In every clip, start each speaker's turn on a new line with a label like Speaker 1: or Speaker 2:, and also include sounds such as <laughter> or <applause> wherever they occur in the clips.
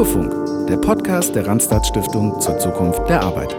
Speaker 1: Flurfunk, der Podcast der Randstad Stiftung zur Zukunft der Arbeit.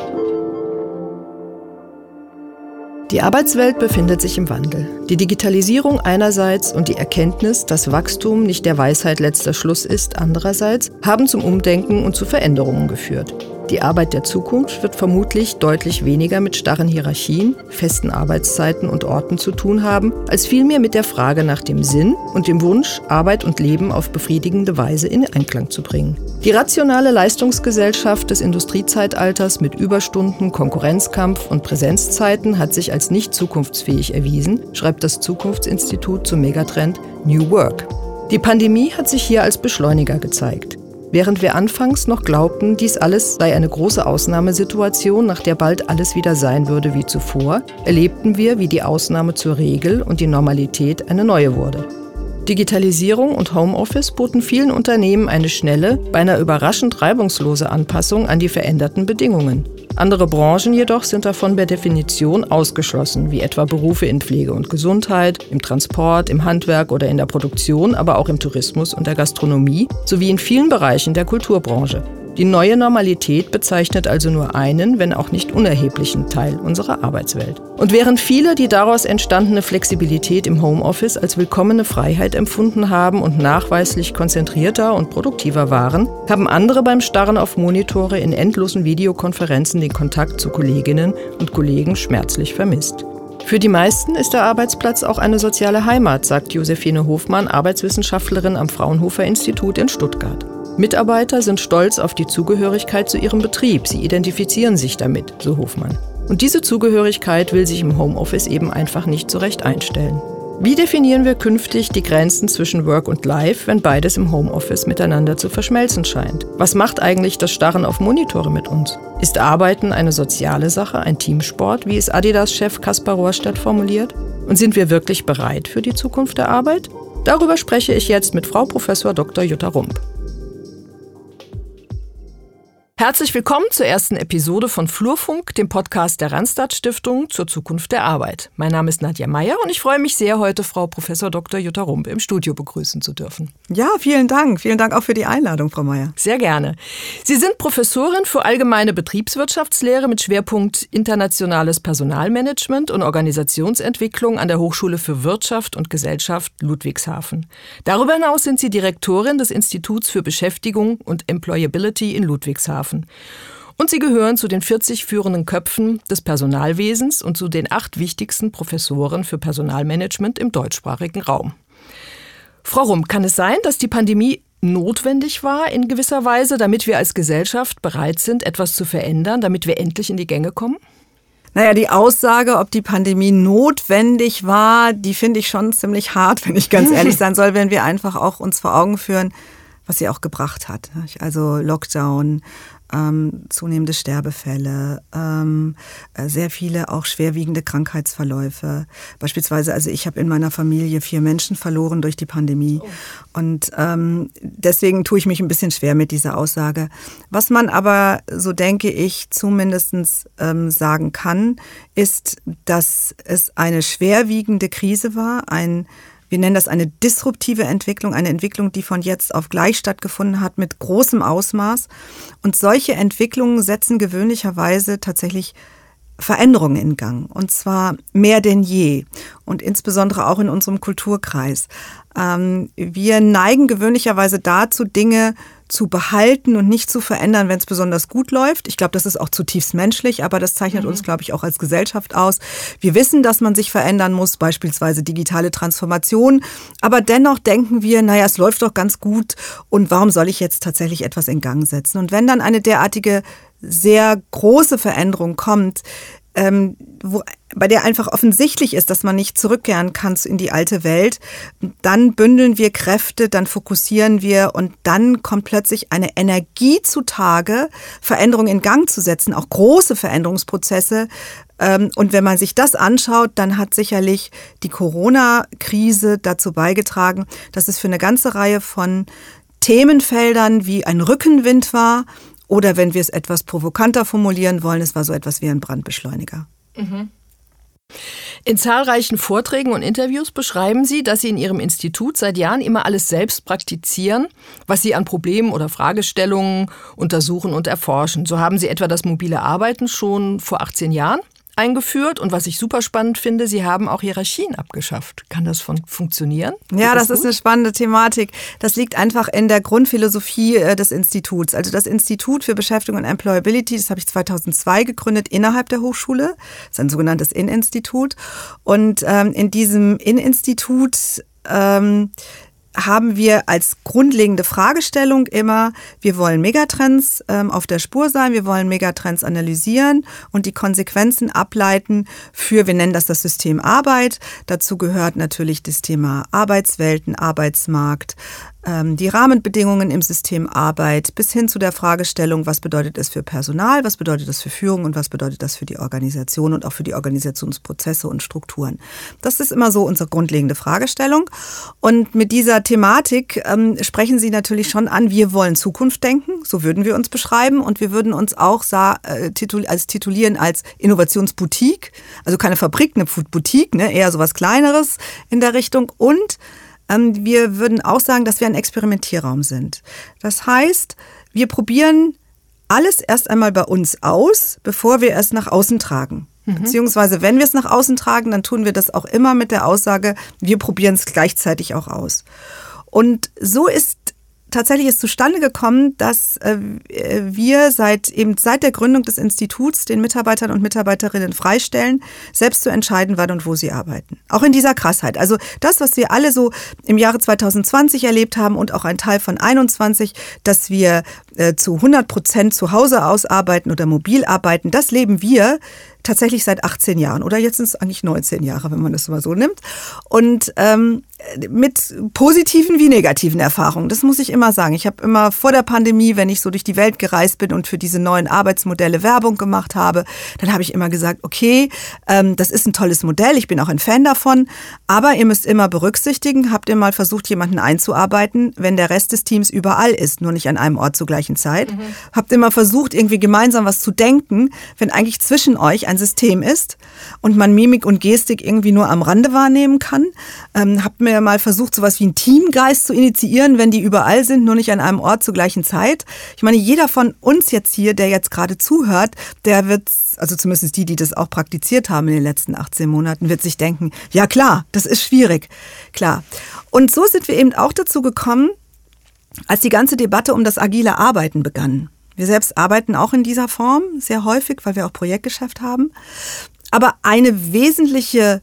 Speaker 2: Die Arbeitswelt befindet sich im Wandel. Die Digitalisierung einerseits und die Erkenntnis, dass Wachstum nicht der Weisheit letzter Schluss ist, andererseits, haben zum Umdenken und zu Veränderungen geführt. Die Arbeit der Zukunft wird vermutlich deutlich weniger mit starren Hierarchien, festen Arbeitszeiten und Orten zu tun haben, als vielmehr mit der Frage nach dem Sinn und dem Wunsch, Arbeit und Leben auf befriedigende Weise in Einklang zu bringen. Die rationale Leistungsgesellschaft des Industriezeitalters mit Überstunden, Konkurrenzkampf und Präsenzzeiten hat sich als nicht zukunftsfähig erwiesen, schreibt das Zukunftsinstitut zum Megatrend New Work. Die Pandemie hat sich hier als Beschleuniger gezeigt. Während wir anfangs noch glaubten, dies alles sei eine große Ausnahmesituation, nach der bald alles wieder sein würde wie zuvor, erlebten wir, wie die Ausnahme zur Regel und die Normalität eine neue wurde. Digitalisierung und Homeoffice boten vielen Unternehmen eine schnelle, beinahe überraschend reibungslose Anpassung an die veränderten Bedingungen. Andere Branchen jedoch sind davon per Definition ausgeschlossen, wie etwa Berufe in Pflege und Gesundheit, im Transport, im Handwerk oder in der Produktion, aber auch im Tourismus und der Gastronomie sowie in vielen Bereichen der Kulturbranche. Die neue Normalität bezeichnet also nur einen, wenn auch nicht unerheblichen Teil unserer Arbeitswelt. Und während viele die daraus entstandene Flexibilität im Homeoffice als willkommene Freiheit empfunden haben und nachweislich konzentrierter und produktiver waren, haben andere beim Starren auf Monitore in endlosen Videokonferenzen den Kontakt zu Kolleginnen und Kollegen schmerzlich vermisst. Für die meisten ist der Arbeitsplatz auch eine soziale Heimat, sagt Josephine Hofmann, Arbeitswissenschaftlerin am Fraunhofer Institut in Stuttgart. Mitarbeiter sind stolz auf die Zugehörigkeit zu ihrem Betrieb. Sie identifizieren sich damit, so Hofmann. Und diese Zugehörigkeit will sich im Homeoffice eben einfach nicht so recht einstellen. Wie definieren wir künftig die Grenzen zwischen Work und Life, wenn beides im Homeoffice miteinander zu verschmelzen scheint? Was macht eigentlich das Starren auf Monitore mit uns? Ist Arbeiten eine soziale Sache, ein Teamsport, wie es Adidas-Chef Kaspar Rohrstedt formuliert? Und sind wir wirklich bereit für die Zukunft der Arbeit? Darüber spreche ich jetzt mit Frau Prof. Dr. Jutta Rump. Herzlich willkommen zur ersten Episode von Flurfunk, dem Podcast der Randstad Stiftung zur Zukunft der Arbeit. Mein Name ist Nadja Meyer und ich freue mich sehr, heute Frau Prof. Dr. Jutta Rump im Studio begrüßen zu dürfen.
Speaker 3: Ja, vielen Dank. Vielen Dank auch für die Einladung, Frau Meyer.
Speaker 2: Sehr gerne. Sie sind Professorin für allgemeine Betriebswirtschaftslehre mit Schwerpunkt internationales Personalmanagement und Organisationsentwicklung an der Hochschule für Wirtschaft und Gesellschaft Ludwigshafen. Darüber hinaus sind Sie Direktorin des Instituts für Beschäftigung und Employability in Ludwigshafen. Flughafen. Und sie gehören zu den 40 führenden Köpfen des Personalwesens und zu den acht wichtigsten Professoren für Personalmanagement im deutschsprachigen Raum. Frau Rum, kann es sein, dass die Pandemie notwendig war in gewisser Weise, damit wir als Gesellschaft bereit sind, etwas zu verändern, damit wir endlich in die Gänge kommen?
Speaker 3: Naja, die Aussage, ob die Pandemie notwendig war, die finde ich schon ziemlich hart, wenn ich ganz ehrlich <laughs> sein soll, wenn wir einfach auch uns vor Augen führen, was sie auch gebracht hat. Also Lockdown, ähm, zunehmende Sterbefälle, ähm, äh, sehr viele auch schwerwiegende Krankheitsverläufe. Beispielsweise, also ich habe in meiner Familie vier Menschen verloren durch die Pandemie. Oh. Und ähm, deswegen tue ich mich ein bisschen schwer mit dieser Aussage. Was man aber, so denke ich, zumindest ähm, sagen kann, ist, dass es eine schwerwiegende Krise war, ein wir nennen das eine disruptive Entwicklung, eine Entwicklung, die von jetzt auf gleich stattgefunden hat mit großem Ausmaß. Und solche Entwicklungen setzen gewöhnlicherweise tatsächlich Veränderungen in Gang. Und zwar mehr denn je. Und insbesondere auch in unserem Kulturkreis. Ähm, wir neigen gewöhnlicherweise dazu, Dinge zu behalten und nicht zu verändern, wenn es besonders gut läuft. Ich glaube, das ist auch zutiefst menschlich, aber das zeichnet mhm. uns, glaube ich, auch als Gesellschaft aus. Wir wissen, dass man sich verändern muss, beispielsweise digitale Transformation, aber dennoch denken wir, naja, es läuft doch ganz gut und warum soll ich jetzt tatsächlich etwas in Gang setzen? Und wenn dann eine derartige sehr große Veränderung kommt, ähm, wo, bei der einfach offensichtlich ist, dass man nicht zurückkehren kann in die alte Welt, dann bündeln wir Kräfte, dann fokussieren wir und dann kommt plötzlich eine Energie zutage, Veränderungen in Gang zu setzen, auch große Veränderungsprozesse. Ähm, und wenn man sich das anschaut, dann hat sicherlich die Corona-Krise dazu beigetragen, dass es für eine ganze Reihe von Themenfeldern wie ein Rückenwind war, oder wenn wir es etwas provokanter formulieren wollen, es war so etwas wie ein Brandbeschleuniger. Mhm.
Speaker 2: In zahlreichen Vorträgen und Interviews beschreiben Sie, dass Sie in Ihrem Institut seit Jahren immer alles selbst praktizieren, was Sie an Problemen oder Fragestellungen untersuchen und erforschen. So haben Sie etwa das mobile Arbeiten schon vor 18 Jahren eingeführt und was ich super spannend finde, Sie haben auch Hierarchien abgeschafft. Kann das von funktionieren?
Speaker 3: Ja, das, das ist eine spannende Thematik. Das liegt einfach in der Grundphilosophie äh, des Instituts. Also das Institut für Beschäftigung und Employability, das habe ich 2002 gegründet innerhalb der Hochschule. Das ist ein sogenanntes In-Institut. Und ähm, in diesem In-Institut ähm, haben wir als grundlegende Fragestellung immer, wir wollen Megatrends ähm, auf der Spur sein, wir wollen Megatrends analysieren und die Konsequenzen ableiten für, wir nennen das das System Arbeit. Dazu gehört natürlich das Thema Arbeitswelten, Arbeitsmarkt, die Rahmenbedingungen im System Arbeit bis hin zu der Fragestellung, was bedeutet es für Personal, was bedeutet das für Führung und was bedeutet das für die Organisation und auch für die Organisationsprozesse und Strukturen. Das ist immer so unsere grundlegende Fragestellung. Und mit dieser Thematik ähm, sprechen Sie natürlich schon an, wir wollen Zukunft denken, so würden wir uns beschreiben und wir würden uns auch äh, titul als titulieren als Innovationsboutique, also keine Fabrik, eine Boutique, ne, eher sowas Kleineres in der Richtung und ähm, wir würden auch sagen, dass wir ein Experimentierraum sind. Das heißt, wir probieren alles erst einmal bei uns aus, bevor wir es nach außen tragen. Mhm. Beziehungsweise, wenn wir es nach außen tragen, dann tun wir das auch immer mit der Aussage, wir probieren es gleichzeitig auch aus. Und so ist tatsächlich ist zustande gekommen, dass äh, wir seit eben seit der Gründung des Instituts den Mitarbeitern und Mitarbeiterinnen freistellen, selbst zu entscheiden, wann und wo sie arbeiten. Auch in dieser Krassheit. Also das, was wir alle so im Jahre 2020 erlebt haben und auch ein Teil von 21, dass wir äh, zu 100 Prozent zu Hause ausarbeiten oder mobil arbeiten, das leben wir tatsächlich seit 18 Jahren oder jetzt sind es eigentlich 19 Jahre, wenn man das mal so nimmt. Und ähm, mit positiven wie negativen Erfahrungen. Das muss ich immer sagen. Ich habe immer vor der Pandemie, wenn ich so durch die Welt gereist bin und für diese neuen Arbeitsmodelle Werbung gemacht habe, dann habe ich immer gesagt, okay, ähm, das ist ein tolles Modell, ich bin auch ein Fan davon, aber ihr müsst immer berücksichtigen, habt ihr mal versucht, jemanden einzuarbeiten, wenn der Rest des Teams überall ist, nur nicht an einem Ort zur gleichen Zeit? Mhm. Habt ihr mal versucht, irgendwie gemeinsam was zu denken, wenn eigentlich zwischen euch ein System ist und man Mimik und Gestik irgendwie nur am Rande wahrnehmen kann? Ähm, habt mir mal versucht, sowas wie einen Teamgeist zu initiieren, wenn die überall sind, nur nicht an einem Ort zur gleichen Zeit? Ich meine, jeder von uns jetzt hier, der jetzt gerade zuhört, der wird, also zumindest die, die das auch praktiziert haben in den letzten 18 Monaten, wird sich denken, ja klar, das ist schwierig. Klar. Und so sind wir eben auch dazu gekommen, als die ganze Debatte um das agile Arbeiten begann. Wir selbst arbeiten auch in dieser Form sehr häufig, weil wir auch Projektgeschäft haben. Aber eine wesentliche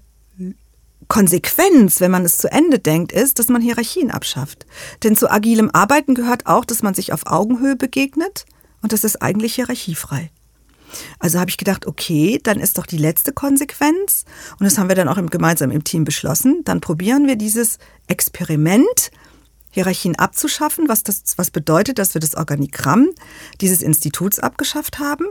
Speaker 3: Konsequenz, wenn man es zu Ende denkt, ist, dass man Hierarchien abschafft. Denn zu agilem Arbeiten gehört auch, dass man sich auf Augenhöhe begegnet und das ist eigentlich hierarchiefrei. Also habe ich gedacht, okay, dann ist doch die letzte Konsequenz, und das haben wir dann auch gemeinsam im Team beschlossen, dann probieren wir dieses Experiment, Hierarchien abzuschaffen, was das was bedeutet, dass wir das Organigramm dieses Instituts abgeschafft haben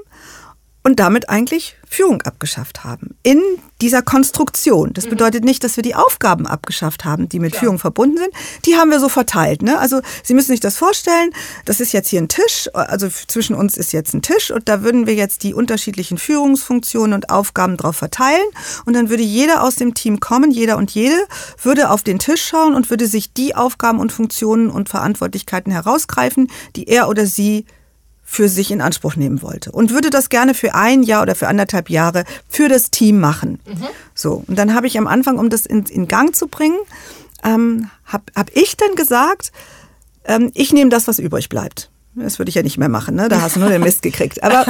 Speaker 3: und damit eigentlich Führung abgeschafft haben. In dieser Konstruktion. Das mhm. bedeutet nicht, dass wir die Aufgaben abgeschafft haben, die mit Klar. Führung verbunden sind. Die haben wir so verteilt. Ne? Also Sie müssen sich das vorstellen, das ist jetzt hier ein Tisch, also zwischen uns ist jetzt ein Tisch und da würden wir jetzt die unterschiedlichen Führungsfunktionen und Aufgaben drauf verteilen und dann würde jeder aus dem Team kommen, jeder und jede würde auf den Tisch schauen und würde sich die Aufgaben und Funktionen und Verantwortlichkeiten herausgreifen, die er oder sie für sich in Anspruch nehmen wollte und würde das gerne für ein Jahr oder für anderthalb Jahre für das Team machen. Mhm. So, und dann habe ich am Anfang, um das in, in Gang zu bringen, ähm, habe hab ich dann gesagt, ähm, ich nehme das, was übrig bleibt. Das würde ich ja nicht mehr machen, ne? da hast du nur den Mist gekriegt. Aber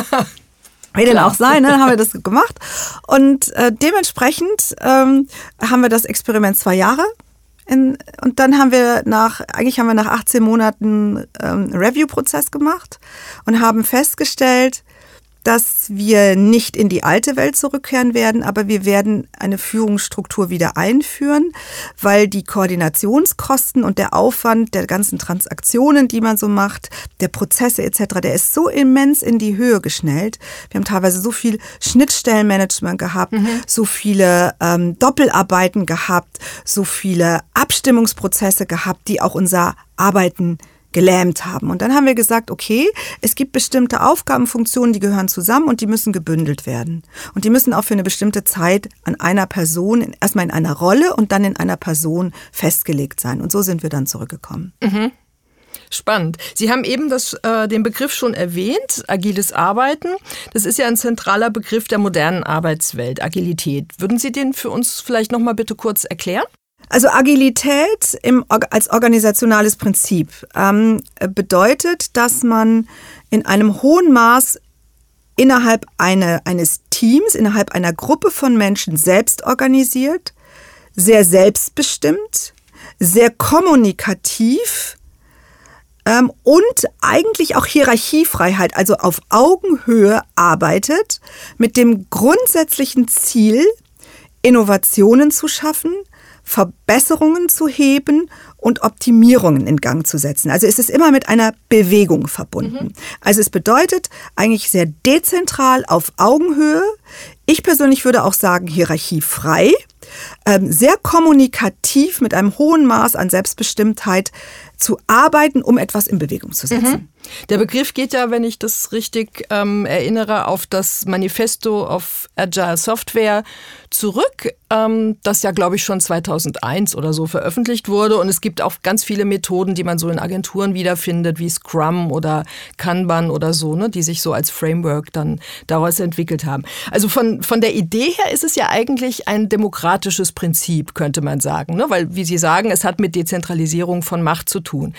Speaker 3: <laughs> wie denn auch sein, ne? dann haben wir das gemacht. Und äh, dementsprechend ähm, haben wir das Experiment zwei Jahre in, und dann haben wir nach, eigentlich haben wir nach 18 Monaten ähm, Review-Prozess gemacht und haben festgestellt, dass wir nicht in die alte Welt zurückkehren werden, aber wir werden eine Führungsstruktur wieder einführen, weil die Koordinationskosten und der Aufwand der ganzen Transaktionen, die man so macht, der Prozesse etc., der ist so immens in die Höhe geschnellt. Wir haben teilweise so viel Schnittstellenmanagement gehabt, mhm. so viele ähm, Doppelarbeiten gehabt, so viele Abstimmungsprozesse gehabt, die auch unser Arbeiten gelähmt haben. Und dann haben wir gesagt, okay, es gibt bestimmte Aufgabenfunktionen, die gehören zusammen und die müssen gebündelt werden. Und die müssen auch für eine bestimmte Zeit an einer Person, erstmal in einer Rolle und dann in einer Person festgelegt sein. Und so sind wir dann zurückgekommen.
Speaker 2: Mhm. Spannend. Sie haben eben das, äh, den Begriff schon erwähnt, agiles Arbeiten. Das ist ja ein zentraler Begriff der modernen Arbeitswelt, Agilität. Würden Sie den für uns vielleicht noch mal bitte kurz erklären?
Speaker 3: Also Agilität im, als organisationales Prinzip ähm, bedeutet, dass man in einem hohen Maß innerhalb eine, eines Teams, innerhalb einer Gruppe von Menschen selbst organisiert, sehr selbstbestimmt, sehr kommunikativ ähm, und eigentlich auch Hierarchiefreiheit, also auf Augenhöhe arbeitet, mit dem grundsätzlichen Ziel, Innovationen zu schaffen, Verbesserungen zu heben und Optimierungen in Gang zu setzen. Also es ist immer mit einer Bewegung verbunden. Mhm. Also es bedeutet eigentlich sehr dezentral auf Augenhöhe. Ich persönlich würde auch sagen hierarchiefrei, ähm, sehr kommunikativ mit einem hohen Maß an Selbstbestimmtheit zu arbeiten, um etwas in Bewegung zu setzen. Mhm.
Speaker 2: Der Begriff geht ja, wenn ich das richtig ähm, erinnere, auf das Manifesto of Agile Software zurück, ähm, das ja, glaube ich, schon 2001 oder so veröffentlicht wurde. Und es gibt auch ganz viele Methoden, die man so in Agenturen wiederfindet, wie Scrum oder Kanban oder so, ne, die sich so als Framework dann daraus entwickelt haben. Also von, von der Idee her ist es ja eigentlich ein demokratisches Prinzip, könnte man sagen. Ne? Weil, wie Sie sagen, es hat mit Dezentralisierung von Macht zu tun.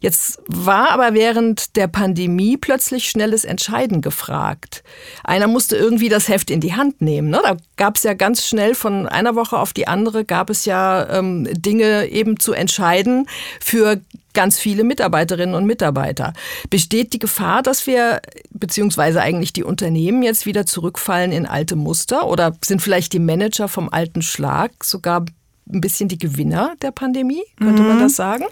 Speaker 2: Jetzt war aber während der Pandemie plötzlich schnelles Entscheiden gefragt. Einer musste irgendwie das Heft in die Hand nehmen. Ne? Da gab es ja ganz schnell von einer Woche auf die andere gab es ja ähm, Dinge eben zu entscheiden für ganz viele Mitarbeiterinnen und Mitarbeiter. Besteht die Gefahr, dass wir, beziehungsweise eigentlich die Unternehmen jetzt wieder zurückfallen in alte Muster? Oder sind vielleicht die Manager vom alten Schlag sogar ein bisschen die Gewinner der Pandemie? Könnte mhm. man das sagen?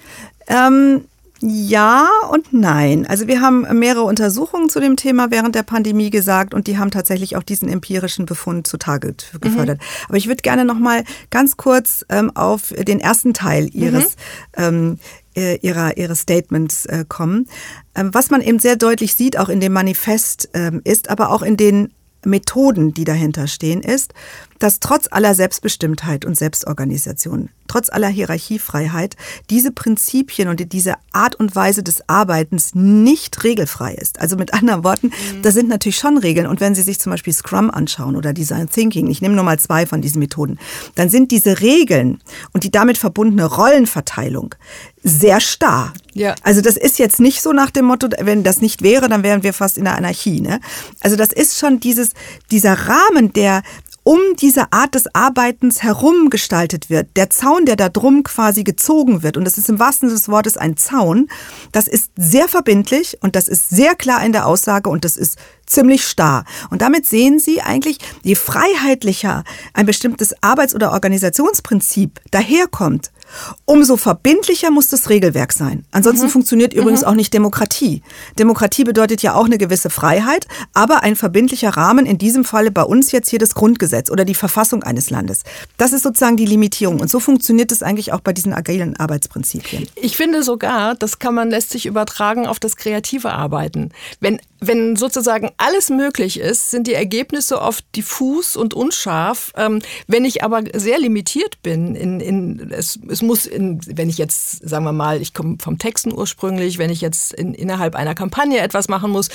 Speaker 3: Ähm ja und nein. Also wir haben mehrere Untersuchungen zu dem Thema während der Pandemie gesagt und die haben tatsächlich auch diesen empirischen Befund zutage gefördert. Mhm. Aber ich würde gerne noch mal ganz kurz ähm, auf den ersten Teil Ihres mhm. ähm, äh, ihrer, ihres Statements äh, kommen. Ähm, was man eben sehr deutlich sieht, auch in dem Manifest ähm, ist, aber auch in den Methoden, die dahinter stehen, ist, dass trotz aller Selbstbestimmtheit und Selbstorganisation, trotz aller Hierarchiefreiheit, diese Prinzipien und diese Art und Weise des Arbeitens nicht regelfrei ist. Also mit anderen Worten, mhm. da sind natürlich schon Regeln. Und wenn Sie sich zum Beispiel Scrum anschauen oder Design Thinking, ich nehme nur mal zwei von diesen Methoden, dann sind diese Regeln und die damit verbundene Rollenverteilung sehr starr. Ja. Also das ist jetzt nicht so nach dem Motto, wenn das nicht wäre, dann wären wir fast in der Anarchie. Ne? Also das ist schon dieses, dieser Rahmen, der um diese Art des Arbeitens herum gestaltet wird. Der Zaun, der da drum quasi gezogen wird, und das ist im wahrsten Sinne des Wortes ein Zaun, das ist sehr verbindlich und das ist sehr klar in der Aussage und das ist ziemlich starr. Und damit sehen Sie eigentlich, je freiheitlicher ein bestimmtes Arbeits- oder Organisationsprinzip daherkommt, umso verbindlicher muss das Regelwerk sein. Ansonsten mhm. funktioniert übrigens mhm. auch nicht Demokratie. Demokratie bedeutet ja auch eine gewisse Freiheit, aber ein verbindlicher Rahmen, in diesem Falle bei uns jetzt hier das Grundgesetz oder die Verfassung eines Landes. Das ist sozusagen die Limitierung. Und so funktioniert es eigentlich auch bei diesen agilen Arbeitsprinzipien.
Speaker 2: Ich finde sogar, das kann man lässt sich übertragen auf das kreative Arbeiten. Wenn wenn sozusagen alles möglich ist, sind die Ergebnisse oft diffus und unscharf. Ähm, wenn ich aber sehr limitiert bin, in, in, es, es muss, in, wenn ich jetzt, sagen wir mal, ich komme vom Texten ursprünglich, wenn ich jetzt in, innerhalb einer Kampagne etwas machen muss,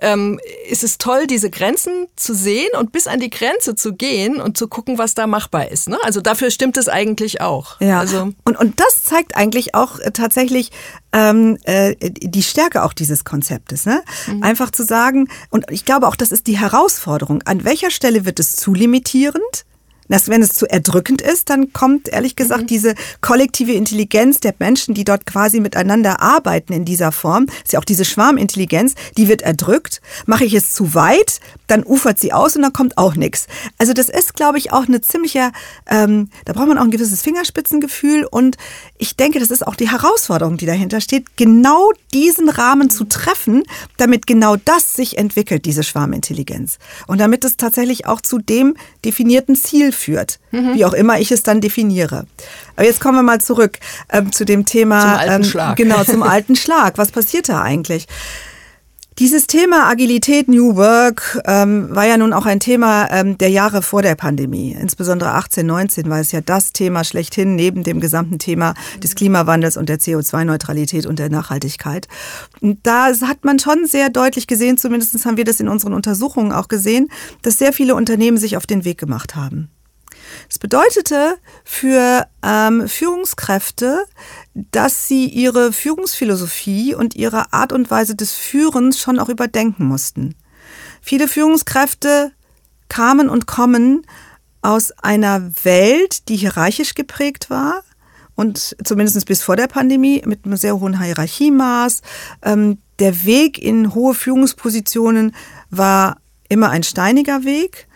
Speaker 2: ähm, ist es toll, diese Grenzen zu sehen und bis an die Grenze zu gehen und zu gucken, was da machbar ist. Ne? Also dafür stimmt es eigentlich auch.
Speaker 3: Ja.
Speaker 2: Also,
Speaker 3: und, und das zeigt eigentlich auch äh, tatsächlich ähm, äh, die Stärke auch dieses Konzeptes. Ne? Mhm. Einfach zu sagen, und ich glaube auch, das ist die Herausforderung, an welcher Stelle wird es zu limitierend? Dass wenn es zu erdrückend ist, dann kommt ehrlich gesagt mhm. diese kollektive Intelligenz der Menschen, die dort quasi miteinander arbeiten in dieser Form, ist ja auch diese Schwarmintelligenz, die wird erdrückt. Mache ich es zu weit, dann ufert sie aus und dann kommt auch nichts. Also das ist, glaube ich, auch eine ziemliche, ähm, da braucht man auch ein gewisses Fingerspitzengefühl und ich denke, das ist auch die Herausforderung, die dahinter steht, genau diesen Rahmen zu treffen, damit genau das sich entwickelt, diese Schwarmintelligenz. Und damit es tatsächlich auch zu dem definierten Ziel führt. Mhm. Wie auch immer ich es dann definiere. Aber jetzt kommen wir mal zurück ähm, zu dem Thema.
Speaker 2: Zum alten ähm, Schlag.
Speaker 3: Genau, zum alten Schlag. Was passiert da eigentlich? Dieses Thema Agilität, New Work ähm, war ja nun auch ein Thema ähm, der Jahre vor der Pandemie. Insbesondere 18, 19 war es ja das Thema schlechthin neben dem gesamten Thema des Klimawandels und der CO2-Neutralität und der Nachhaltigkeit. Und da hat man schon sehr deutlich gesehen, zumindest haben wir das in unseren Untersuchungen auch gesehen, dass sehr viele Unternehmen sich auf den Weg gemacht haben. Das bedeutete für ähm, Führungskräfte, dass sie ihre Führungsphilosophie und ihre Art und Weise des Führens schon auch überdenken mussten. Viele Führungskräfte kamen und kommen aus einer Welt, die hierarchisch geprägt war und zumindest bis vor der Pandemie mit einem sehr hohen Hierarchiemaß. Ähm, der Weg in hohe Führungspositionen war immer ein steiniger Weg.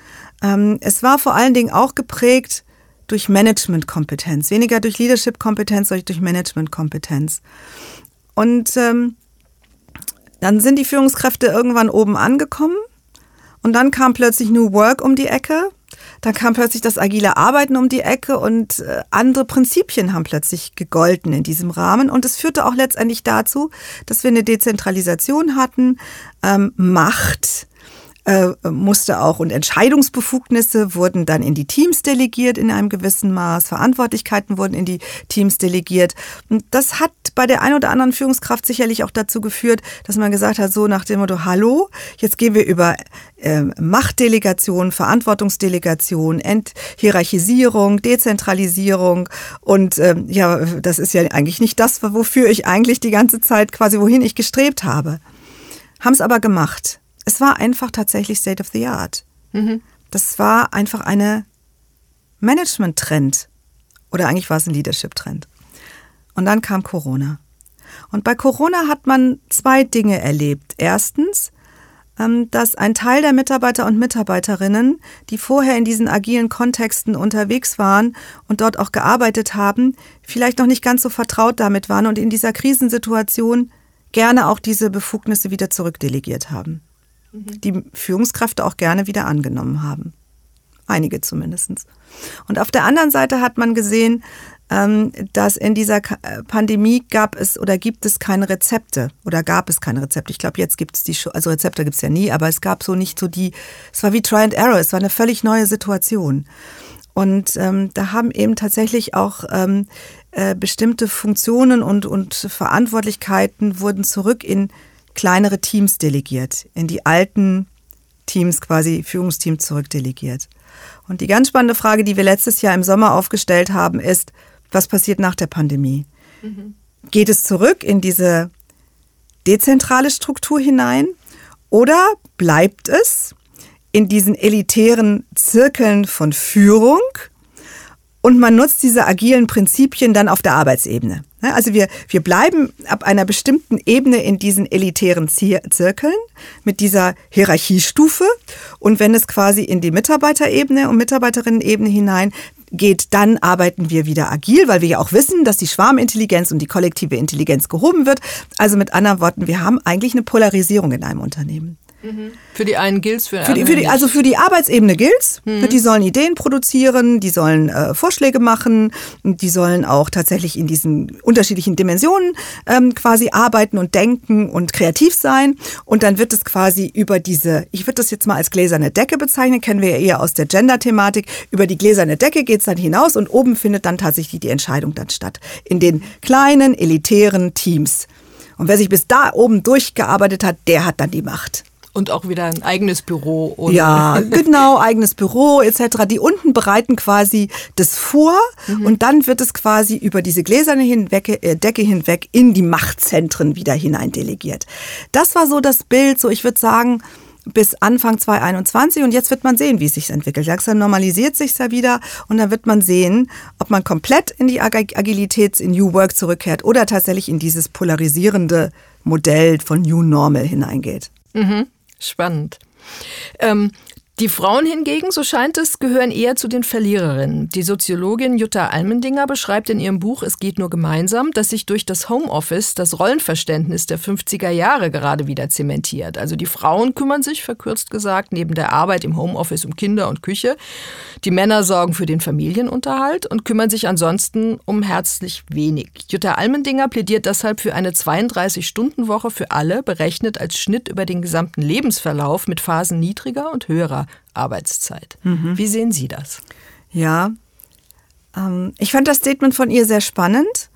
Speaker 3: Ähm, es war vor allen Dingen auch geprägt durch Managementkompetenz, weniger durch Leadership-Kompetenz, sondern durch Management-Kompetenz. Und ähm, dann sind die Führungskräfte irgendwann oben angekommen und dann kam plötzlich New Work um die Ecke. Dann kam plötzlich das agile Arbeiten um die Ecke und äh, andere Prinzipien haben plötzlich gegolten in diesem Rahmen. Und es führte auch letztendlich dazu, dass wir eine Dezentralisation hatten, ähm, Macht, äh, musste auch und Entscheidungsbefugnisse wurden dann in die Teams delegiert in einem gewissen Maß, Verantwortlichkeiten wurden in die Teams delegiert. Und das hat bei der einen oder anderen Führungskraft sicherlich auch dazu geführt, dass man gesagt hat, so nach dem Motto, hallo, jetzt gehen wir über äh, Machtdelegation, Verantwortungsdelegation, Enthierarchisierung, Dezentralisierung und äh, ja, das ist ja eigentlich nicht das, wofür ich eigentlich die ganze Zeit quasi, wohin ich gestrebt habe. Haben es aber gemacht es war einfach tatsächlich State of the Art. Mhm. Das war einfach eine Management-Trend. Oder eigentlich war es ein Leadership-Trend. Und dann kam Corona. Und bei Corona hat man zwei Dinge erlebt. Erstens, ähm, dass ein Teil der Mitarbeiter und Mitarbeiterinnen, die vorher in diesen agilen Kontexten unterwegs waren und dort auch gearbeitet haben, vielleicht noch nicht ganz so vertraut damit waren und in dieser Krisensituation gerne auch diese Befugnisse wieder zurückdelegiert haben die Führungskräfte auch gerne wieder angenommen haben. Einige zumindest. Und auf der anderen Seite hat man gesehen, ähm, dass in dieser äh, Pandemie gab es oder gibt es keine Rezepte oder gab es keine Rezepte. Ich glaube, jetzt gibt es die, also Rezepte gibt es ja nie, aber es gab so nicht so die, es war wie Try and Error, es war eine völlig neue Situation. Und ähm, da haben eben tatsächlich auch ähm, äh, bestimmte Funktionen und, und Verantwortlichkeiten wurden zurück in kleinere Teams delegiert, in die alten Teams quasi Führungsteams zurückdelegiert. Und die ganz spannende Frage, die wir letztes Jahr im Sommer aufgestellt haben, ist, was passiert nach der Pandemie? Mhm. Geht es zurück in diese dezentrale Struktur hinein oder bleibt es in diesen elitären Zirkeln von Führung und man nutzt diese agilen Prinzipien dann auf der Arbeitsebene? Ne, also wir, wir bleiben ab einer bestimmten Ebene in diesen elitären Zirkeln mit dieser Hierarchiestufe. Und wenn es quasi in die Mitarbeiterebene und Mitarbeiterinnenebene hinein geht, dann arbeiten wir wieder agil, weil wir ja auch wissen, dass die Schwarmintelligenz und die kollektive Intelligenz gehoben wird. Also mit anderen Worten, wir haben eigentlich eine Polarisierung in einem Unternehmen.
Speaker 2: Für die einen gilt's, für,
Speaker 3: für die, die Also für die Arbeitsebene gilt's. Mhm. Die sollen Ideen produzieren, die sollen äh, Vorschläge machen, die sollen auch tatsächlich in diesen unterschiedlichen Dimensionen ähm, quasi arbeiten und denken und kreativ sein. Und dann wird es quasi über diese, ich würde das jetzt mal als gläserne Decke bezeichnen, kennen wir ja eher aus der Gender-Thematik. Über die gläserne Decke geht's dann hinaus und oben findet dann tatsächlich die Entscheidung dann statt. In den kleinen, elitären Teams. Und wer sich bis da oben durchgearbeitet hat, der hat dann die Macht.
Speaker 2: Und auch wieder ein eigenes Büro. Oder?
Speaker 3: Ja, <laughs> genau, eigenes Büro etc. Die unten bereiten quasi das vor mhm. und dann wird es quasi über diese gläserne hinweg, äh, Decke hinweg in die Machtzentren wieder hinein delegiert. Das war so das Bild, so ich würde sagen, bis Anfang 2021 und jetzt wird man sehen, wie es sich entwickelt. Langsam normalisiert sich ja wieder und dann wird man sehen, ob man komplett in die Agilität, in New Work zurückkehrt oder tatsächlich in dieses polarisierende Modell von New Normal hineingeht.
Speaker 2: Mhm. Spannend. Ähm, Die Frauen hingegen, so scheint es, gehören eher zu den Verliererinnen. Die Soziologin Jutta Almendinger beschreibt in ihrem Buch Es geht nur gemeinsam, dass sich durch das Homeoffice das Rollenverständnis der 50er Jahre gerade wieder zementiert. Also die Frauen kümmern sich, verkürzt gesagt, neben der Arbeit im Homeoffice um Kinder und Küche. Die Männer sorgen für den Familienunterhalt und kümmern sich ansonsten um herzlich wenig. Jutta Almendinger plädiert deshalb für eine 32-Stunden-Woche für alle, berechnet als Schnitt über den gesamten Lebensverlauf mit Phasen niedriger und höherer Arbeitszeit. Mhm. Wie sehen Sie das?
Speaker 3: Ja, ähm, ich fand das Statement von ihr sehr spannend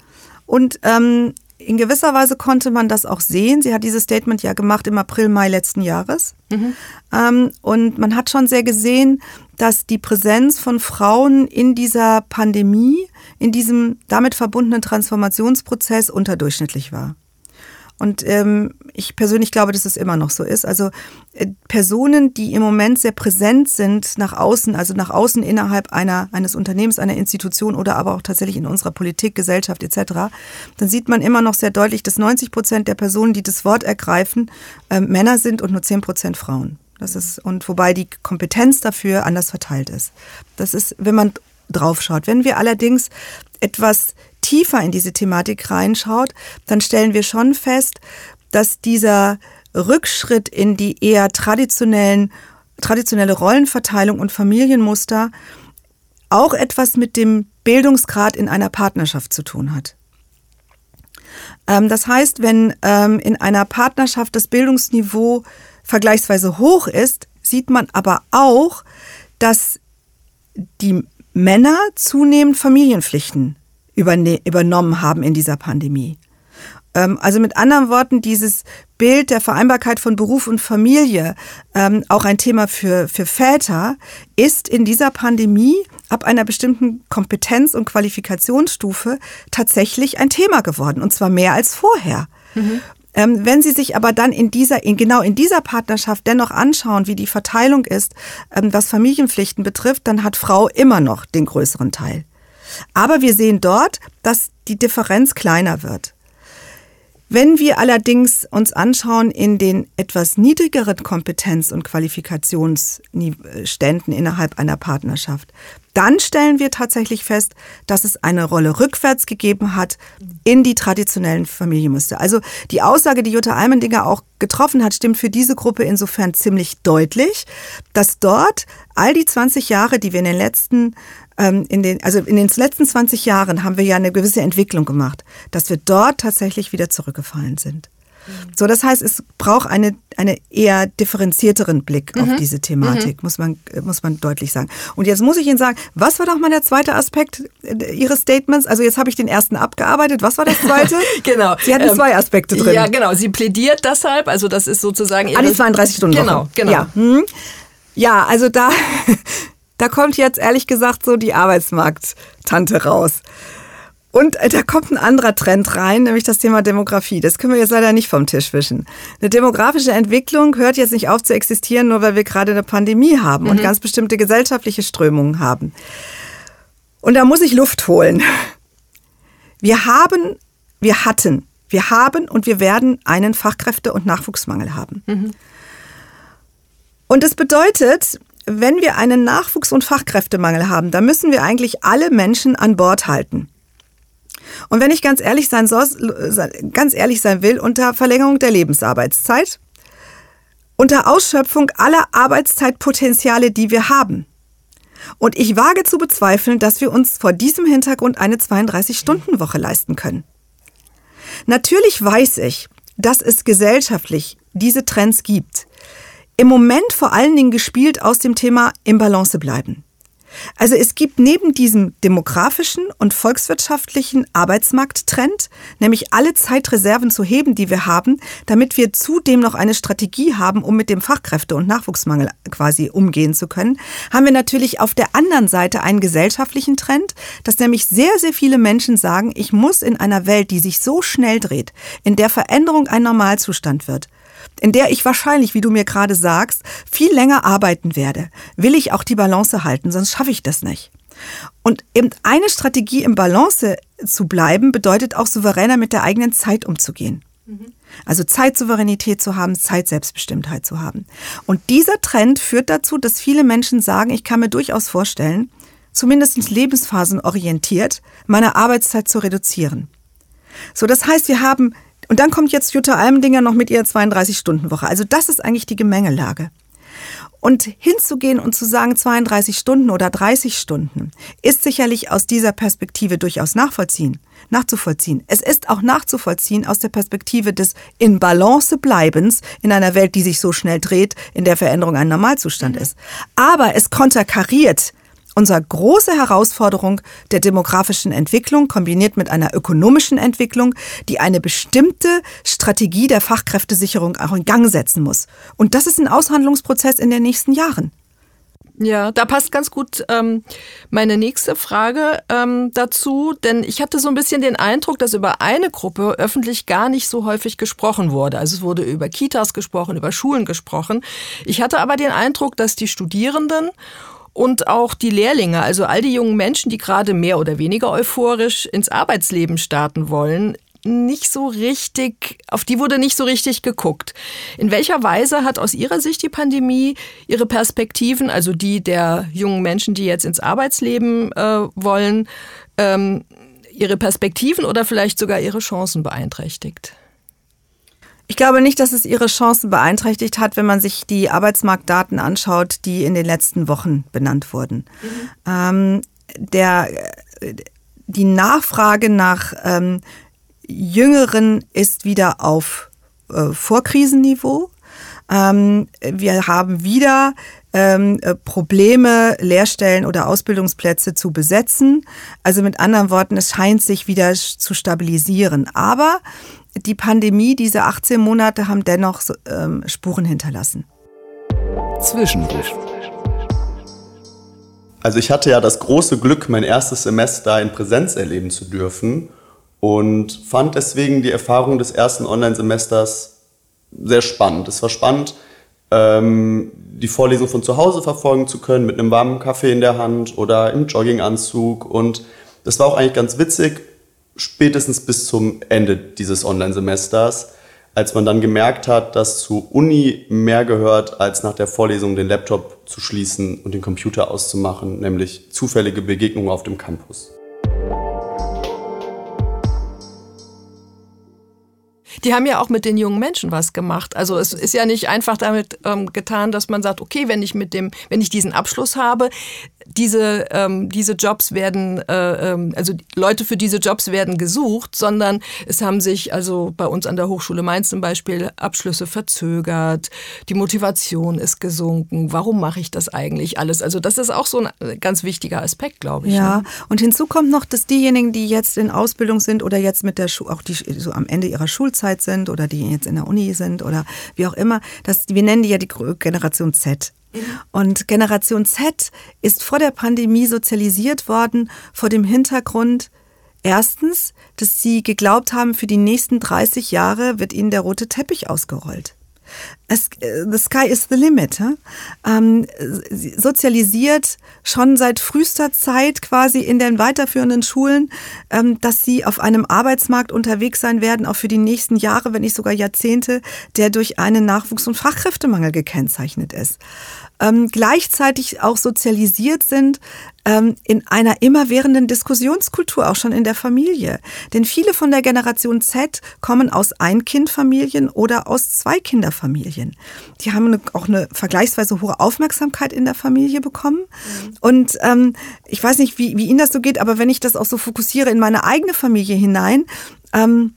Speaker 3: und ähm, in gewisser Weise konnte man das auch sehen. Sie hat dieses Statement ja gemacht im April, Mai letzten Jahres. Mhm. Ähm, und man hat schon sehr gesehen, dass die Präsenz von Frauen in dieser Pandemie, in diesem damit verbundenen Transformationsprozess unterdurchschnittlich war. Und ähm, ich persönlich glaube, dass es immer noch so ist. Also äh, Personen, die im Moment sehr präsent sind nach außen, also nach außen innerhalb einer, eines Unternehmens, einer Institution oder aber auch tatsächlich in unserer Politik, Gesellschaft etc., dann sieht man immer noch sehr deutlich, dass 90 Prozent der Personen, die das Wort ergreifen, äh, Männer sind und nur 10 Prozent Frauen. Das ist, und wobei die Kompetenz dafür anders verteilt ist. Das ist, wenn man draufschaut. Wenn wir allerdings etwas tiefer in diese Thematik reinschaut, dann stellen wir schon fest, dass dieser Rückschritt in die eher traditionellen, traditionelle Rollenverteilung und Familienmuster auch etwas mit dem Bildungsgrad in einer Partnerschaft zu tun hat. Ähm, das heißt, wenn ähm, in einer Partnerschaft das Bildungsniveau vergleichsweise hoch ist, sieht man aber auch, dass die Männer zunehmend Familienpflichten übernommen haben in dieser Pandemie. Ähm, also mit anderen Worten, dieses Bild der Vereinbarkeit von Beruf und Familie, ähm, auch ein Thema für, für Väter, ist in dieser Pandemie ab einer bestimmten Kompetenz- und Qualifikationsstufe tatsächlich ein Thema geworden, und zwar mehr als vorher. Mhm. Ähm, wenn Sie sich aber dann in dieser, in, genau in dieser Partnerschaft dennoch anschauen, wie die Verteilung ist, was Familienpflichten betrifft, dann hat Frau immer noch den größeren Teil. Aber wir sehen dort, dass die Differenz kleiner wird. Wenn wir allerdings uns anschauen in den etwas niedrigeren Kompetenz- und Qualifikationsständen innerhalb einer Partnerschaft, dann stellen wir tatsächlich fest, dass es eine Rolle rückwärts gegeben hat in die traditionellen Familienmuster. Also die Aussage, die Jutta Almendinger auch getroffen hat, stimmt für diese Gruppe insofern ziemlich deutlich, dass dort all die 20 Jahre, die wir in den letzten ähm, in den, also in den letzten 20 Jahren haben wir ja eine gewisse Entwicklung gemacht, dass wir dort tatsächlich wieder zurückgefallen sind. So, das heißt, es braucht eine, eine eher differenzierteren Blick mhm. auf diese Thematik, mhm. muss, man, muss man deutlich sagen. Und jetzt muss ich Ihnen sagen, was war doch mal der zweite Aspekt äh, Ihres Statements? Also jetzt habe ich den ersten abgearbeitet. Was war das zweite? <laughs>
Speaker 2: genau.
Speaker 3: Sie hatten ähm, zwei Aspekte drin.
Speaker 2: Ja, genau. Sie plädiert deshalb, also das ist sozusagen...
Speaker 3: Ihre, ah, die 32 Stunden
Speaker 2: Genau, genau.
Speaker 3: Ja, hm. ja also da <laughs> da kommt jetzt ehrlich gesagt so die Arbeitsmarkttante raus. Und äh, da kommt ein anderer Trend rein, nämlich das Thema Demografie. Das können wir jetzt leider nicht vom Tisch wischen. Eine demografische Entwicklung hört jetzt nicht auf zu existieren, nur weil wir gerade eine Pandemie haben mhm. und ganz bestimmte gesellschaftliche Strömungen haben. Und da muss ich Luft holen. Wir haben, wir hatten, wir haben und wir werden einen Fachkräfte- und Nachwuchsmangel haben. Mhm. Und das bedeutet, wenn wir einen Nachwuchs- und Fachkräftemangel haben, dann müssen wir eigentlich alle Menschen an Bord halten. Und wenn ich ganz ehrlich sein, soll, ganz ehrlich sein will, unter Verlängerung der Lebensarbeitszeit, unter Ausschöpfung aller Arbeitszeitpotenziale, die wir haben. Und ich wage zu bezweifeln, dass wir uns vor diesem Hintergrund eine 32-Stunden-Woche leisten können. Natürlich weiß ich, dass es gesellschaftlich diese Trends gibt im Moment vor allen Dingen gespielt aus dem Thema im Balance bleiben. Also es gibt neben diesem demografischen und volkswirtschaftlichen Arbeitsmarkttrend, nämlich alle Zeitreserven zu heben, die wir haben, damit wir zudem noch eine Strategie haben, um mit dem Fachkräfte- und Nachwuchsmangel quasi umgehen zu können, haben wir natürlich auf der anderen Seite einen gesellschaftlichen Trend, dass nämlich sehr, sehr viele Menschen sagen, ich muss in einer Welt, die sich so schnell dreht, in der Veränderung ein Normalzustand wird, in der ich wahrscheinlich, wie du mir gerade sagst, viel länger arbeiten werde, will ich auch die Balance halten, sonst schaffe ich das nicht. Und eben eine Strategie im Balance zu bleiben, bedeutet auch souveräner mit der eigenen Zeit umzugehen. Also Zeitsouveränität zu haben, Zeitselbstbestimmtheit zu haben. Und dieser Trend führt dazu, dass viele Menschen sagen, ich kann mir durchaus vorstellen, zumindest lebensphasenorientiert, meine Arbeitszeit zu reduzieren. So, das heißt, wir haben, und dann kommt jetzt Jutta Almendinger noch mit ihrer 32-Stunden-Woche. Also das ist eigentlich die Gemengelage. Und hinzugehen und zu sagen 32 Stunden oder 30 Stunden ist sicherlich aus dieser Perspektive durchaus nachvollziehen, nachzuvollziehen. Es ist auch nachzuvollziehen aus der Perspektive des in Balance bleibens in einer Welt, die sich so schnell dreht, in der Veränderung ein Normalzustand mhm. ist. Aber es konterkariert Unsere große Herausforderung der demografischen Entwicklung kombiniert mit einer ökonomischen Entwicklung, die eine bestimmte Strategie der Fachkräftesicherung auch in Gang setzen muss. Und das ist ein Aushandlungsprozess in den nächsten Jahren.
Speaker 2: Ja, da passt ganz gut ähm, meine nächste Frage ähm, dazu, denn ich hatte so ein bisschen den Eindruck, dass über eine Gruppe öffentlich gar nicht so häufig gesprochen wurde. Also es wurde über Kitas gesprochen, über Schulen gesprochen. Ich hatte aber den Eindruck, dass die Studierenden und auch die Lehrlinge, also all die jungen Menschen, die gerade mehr oder weniger euphorisch ins Arbeitsleben starten wollen, nicht so richtig, auf die wurde nicht so richtig geguckt. In welcher Weise hat aus Ihrer Sicht die Pandemie Ihre Perspektiven, also die der jungen Menschen, die jetzt ins Arbeitsleben äh, wollen, ähm, ihre Perspektiven oder vielleicht sogar ihre Chancen beeinträchtigt?
Speaker 3: Ich glaube nicht, dass es ihre Chancen beeinträchtigt hat, wenn man sich die Arbeitsmarktdaten anschaut, die in den letzten Wochen benannt wurden. Mhm. Ähm, der, die Nachfrage nach ähm, Jüngeren ist wieder auf äh, Vorkrisenniveau. Ähm, wir haben wieder ähm, äh, Probleme, Lehrstellen oder Ausbildungsplätze zu besetzen. Also mit anderen Worten, es scheint sich wieder zu stabilisieren. Aber die Pandemie, diese 18 Monate haben dennoch ähm, Spuren hinterlassen.
Speaker 1: Zwischenruf.
Speaker 4: Also ich hatte ja das große Glück, mein erstes Semester in Präsenz erleben zu dürfen und fand deswegen die Erfahrung des ersten Online-Semesters sehr spannend. Es war spannend, ähm, die Vorlesung von zu Hause verfolgen zu können, mit einem warmen Kaffee in der Hand oder im Jogginganzug. Und das war auch eigentlich ganz witzig, spätestens bis zum Ende dieses Online-Semesters, als man dann gemerkt hat, dass zu Uni mehr gehört, als nach der Vorlesung den Laptop zu schließen und den Computer auszumachen, nämlich zufällige Begegnungen auf dem Campus.
Speaker 2: die haben ja auch mit den jungen Menschen was gemacht. Also es ist ja nicht einfach damit ähm, getan, dass man sagt, okay, wenn ich mit dem, wenn ich diesen Abschluss habe, diese, ähm, diese Jobs werden, äh, ähm, also Leute für diese Jobs werden gesucht, sondern es haben sich also bei uns an der Hochschule Mainz zum Beispiel Abschlüsse verzögert, die Motivation ist gesunken. Warum mache ich das eigentlich alles? Also das ist auch so ein ganz wichtiger Aspekt, glaube ich.
Speaker 3: Ja, ne? und hinzu kommt noch, dass diejenigen, die jetzt in Ausbildung sind oder jetzt mit der Schule, auch die so am Ende ihrer Schulzeit sind oder die jetzt in der Uni sind oder wie auch immer, dass wir nennen die ja die Generation Z. Und Generation Z ist vor der Pandemie sozialisiert worden vor dem Hintergrund, erstens, dass sie geglaubt haben, für die nächsten 30 Jahre wird ihnen der rote Teppich ausgerollt. The sky is the limit. Ähm, sozialisiert schon seit frühester Zeit quasi in den weiterführenden Schulen, ähm, dass sie auf einem Arbeitsmarkt unterwegs sein werden, auch für die nächsten Jahre, wenn nicht sogar Jahrzehnte, der durch einen Nachwuchs- und Fachkräftemangel gekennzeichnet ist ähm, gleichzeitig auch sozialisiert sind ähm, in einer immerwährenden Diskussionskultur, auch schon in der Familie. Denn viele von der Generation Z kommen aus Einkindfamilien oder aus Zweikinderfamilien. Die haben eine, auch eine vergleichsweise hohe Aufmerksamkeit in der Familie bekommen. Mhm. Und ähm, ich weiß nicht, wie, wie Ihnen das so geht, aber wenn ich das auch so fokussiere in meine eigene Familie hinein, ähm,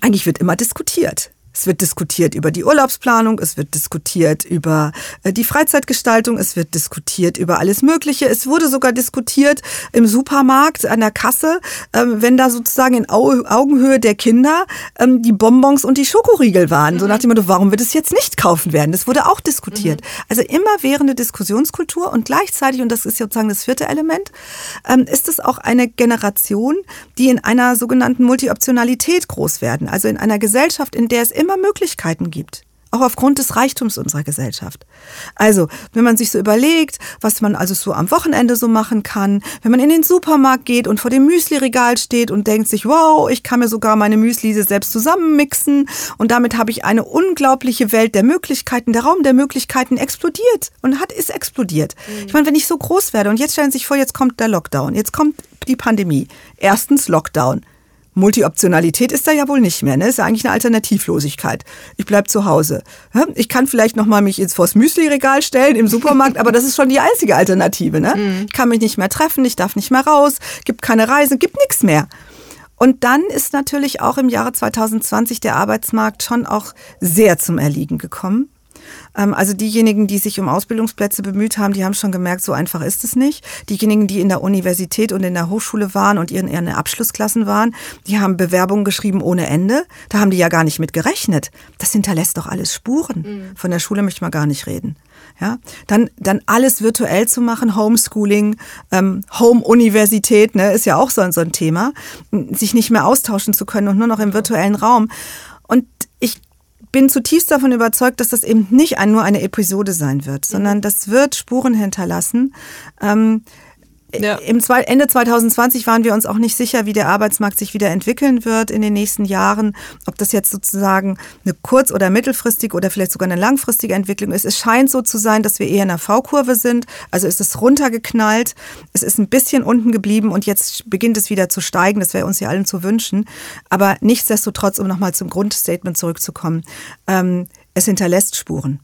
Speaker 3: eigentlich wird immer diskutiert. Es wird diskutiert über die Urlaubsplanung, es wird diskutiert über äh, die Freizeitgestaltung, es wird diskutiert über alles Mögliche. Es wurde sogar diskutiert im Supermarkt an der Kasse, ähm, wenn da sozusagen in Augenhöhe der Kinder ähm, die Bonbons und die Schokoriegel waren. So nach dem Motto, warum wird es jetzt nicht kaufen werden? Das wurde auch diskutiert. Mhm. Also immerwährende Diskussionskultur und gleichzeitig, und das ist sozusagen das vierte Element, ähm, ist es auch eine Generation, die in einer sogenannten Multioptionalität groß werden. Also in einer Gesellschaft, in der es immer immer Möglichkeiten gibt. auch aufgrund des Reichtums unserer Gesellschaft. Also, wenn man sich so überlegt, was man also so am Wochenende so machen kann, wenn man in den Supermarkt geht und vor dem Müsli-Regal steht und denkt sich, wow, ich kann mir sogar meine Müsli selbst zusammenmixen und damit habe ich eine unglaubliche Welt der Möglichkeiten, der Raum der Möglichkeiten explodiert und hat ist explodiert. Mhm. Ich meine, wenn ich so groß werde und jetzt stellen Sie sich vor, jetzt kommt der Lockdown, jetzt kommt die Pandemie. Erstens Lockdown. Multioptionalität ist da ja wohl nicht mehr. Ne? Ist ja eigentlich eine Alternativlosigkeit. Ich bleib zu Hause. Ich kann vielleicht noch mal mich jetzt vors Müsli-Regal stellen im Supermarkt, aber das ist schon die einzige Alternative. Ne? Mhm. Ich kann mich nicht mehr treffen, ich darf nicht mehr raus, gibt keine Reise, gibt nichts mehr. Und dann ist natürlich auch im Jahre 2020 der Arbeitsmarkt schon auch sehr zum Erliegen gekommen. Ähm, also diejenigen, die sich um Ausbildungsplätze bemüht haben, die haben schon gemerkt, so einfach ist es nicht. Diejenigen, die in der Universität und in der Hochschule waren und in ihren Abschlussklassen waren, die haben Bewerbungen geschrieben ohne Ende. Da haben die ja gar nicht mit gerechnet. Das hinterlässt doch alles Spuren. Mhm. Von der Schule möchte man gar nicht reden. Ja, dann, dann alles virtuell zu machen, Homeschooling, ähm, Home-Universität, ne, ist ja auch so, so ein Thema, sich nicht mehr austauschen zu können und nur noch im virtuellen Raum. Bin zutiefst davon überzeugt, dass das eben nicht ein, nur eine Episode sein wird, sondern das wird Spuren hinterlassen. Ähm, ja. Im Ende 2020 waren wir uns auch nicht sicher, wie der Arbeitsmarkt sich wieder entwickeln wird in den nächsten Jahren. Ob das jetzt sozusagen eine kurz- oder mittelfristige oder vielleicht sogar eine langfristige Entwicklung ist. Es scheint so zu sein, dass wir eher in der V-Kurve sind. Also ist es runtergeknallt. Es ist ein bisschen unten geblieben und jetzt beginnt es wieder zu steigen. Das wäre uns ja allen zu wünschen. Aber nichtsdestotrotz, um nochmal zum Grundstatement zurückzukommen, ähm, es hinterlässt Spuren.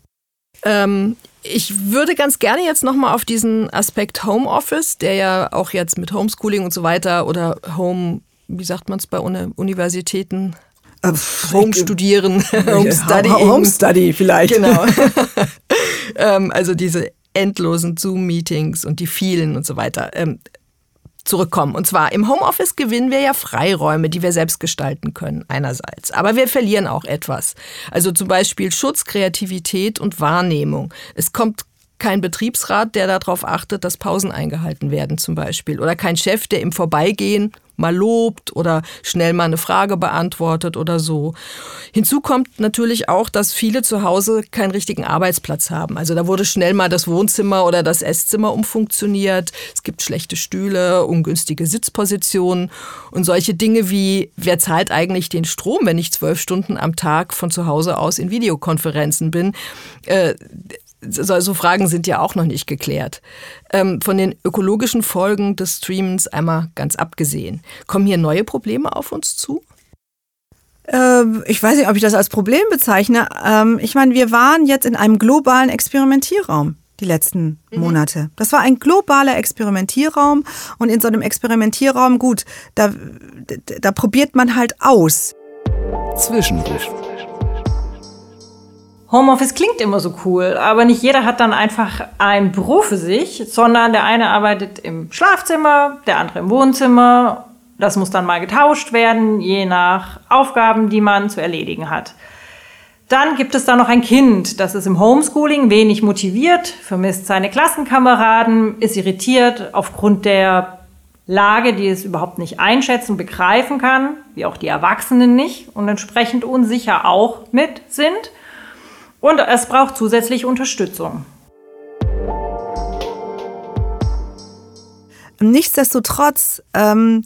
Speaker 2: Ähm, ich würde ganz gerne jetzt nochmal auf diesen Aspekt Homeoffice, der ja auch jetzt mit Homeschooling und so weiter oder Home, wie sagt man es bei Universitäten? Äh, Home studieren, <laughs>
Speaker 3: Home Study. Home Study vielleicht.
Speaker 2: Genau. <laughs> ähm, also diese endlosen Zoom-Meetings und die vielen und so weiter. Zurückkommen. Und zwar im Homeoffice gewinnen wir ja Freiräume, die wir selbst gestalten können, einerseits. Aber wir verlieren auch etwas. Also zum Beispiel Schutz, Kreativität und Wahrnehmung. Es kommt kein Betriebsrat, der darauf achtet, dass Pausen eingehalten werden zum Beispiel. Oder kein Chef, der im Vorbeigehen mal lobt oder schnell mal eine Frage beantwortet oder so. Hinzu kommt natürlich auch, dass viele zu Hause keinen richtigen Arbeitsplatz haben. Also da wurde schnell mal das Wohnzimmer oder das Esszimmer umfunktioniert. Es gibt schlechte Stühle, ungünstige Sitzpositionen und solche Dinge wie, wer zahlt eigentlich den Strom, wenn ich zwölf Stunden am Tag von zu Hause aus in Videokonferenzen bin? Äh, so, so Fragen sind ja auch noch nicht geklärt. Ähm, von den ökologischen Folgen des Streamens einmal ganz abgesehen. Kommen hier neue Probleme auf uns zu?
Speaker 3: Ähm, ich weiß nicht, ob ich das als Problem bezeichne. Ähm, ich meine, wir waren jetzt in einem globalen Experimentierraum die letzten mhm. Monate. Das war ein globaler Experimentierraum und in so einem Experimentierraum, gut, da, da probiert man halt aus.
Speaker 1: Zwischenruf.
Speaker 5: Homeoffice klingt immer so cool, aber nicht jeder hat dann einfach ein Büro für sich, sondern der eine arbeitet im Schlafzimmer, der andere im Wohnzimmer. Das muss dann mal getauscht werden, je nach Aufgaben, die man zu erledigen hat. Dann gibt es da noch ein Kind, das ist im Homeschooling wenig motiviert, vermisst seine Klassenkameraden, ist irritiert aufgrund der Lage, die es überhaupt nicht einschätzen, begreifen kann, wie auch die Erwachsenen nicht und entsprechend unsicher auch mit sind. Und es braucht zusätzlich Unterstützung.
Speaker 3: Nichtsdestotrotz, ähm,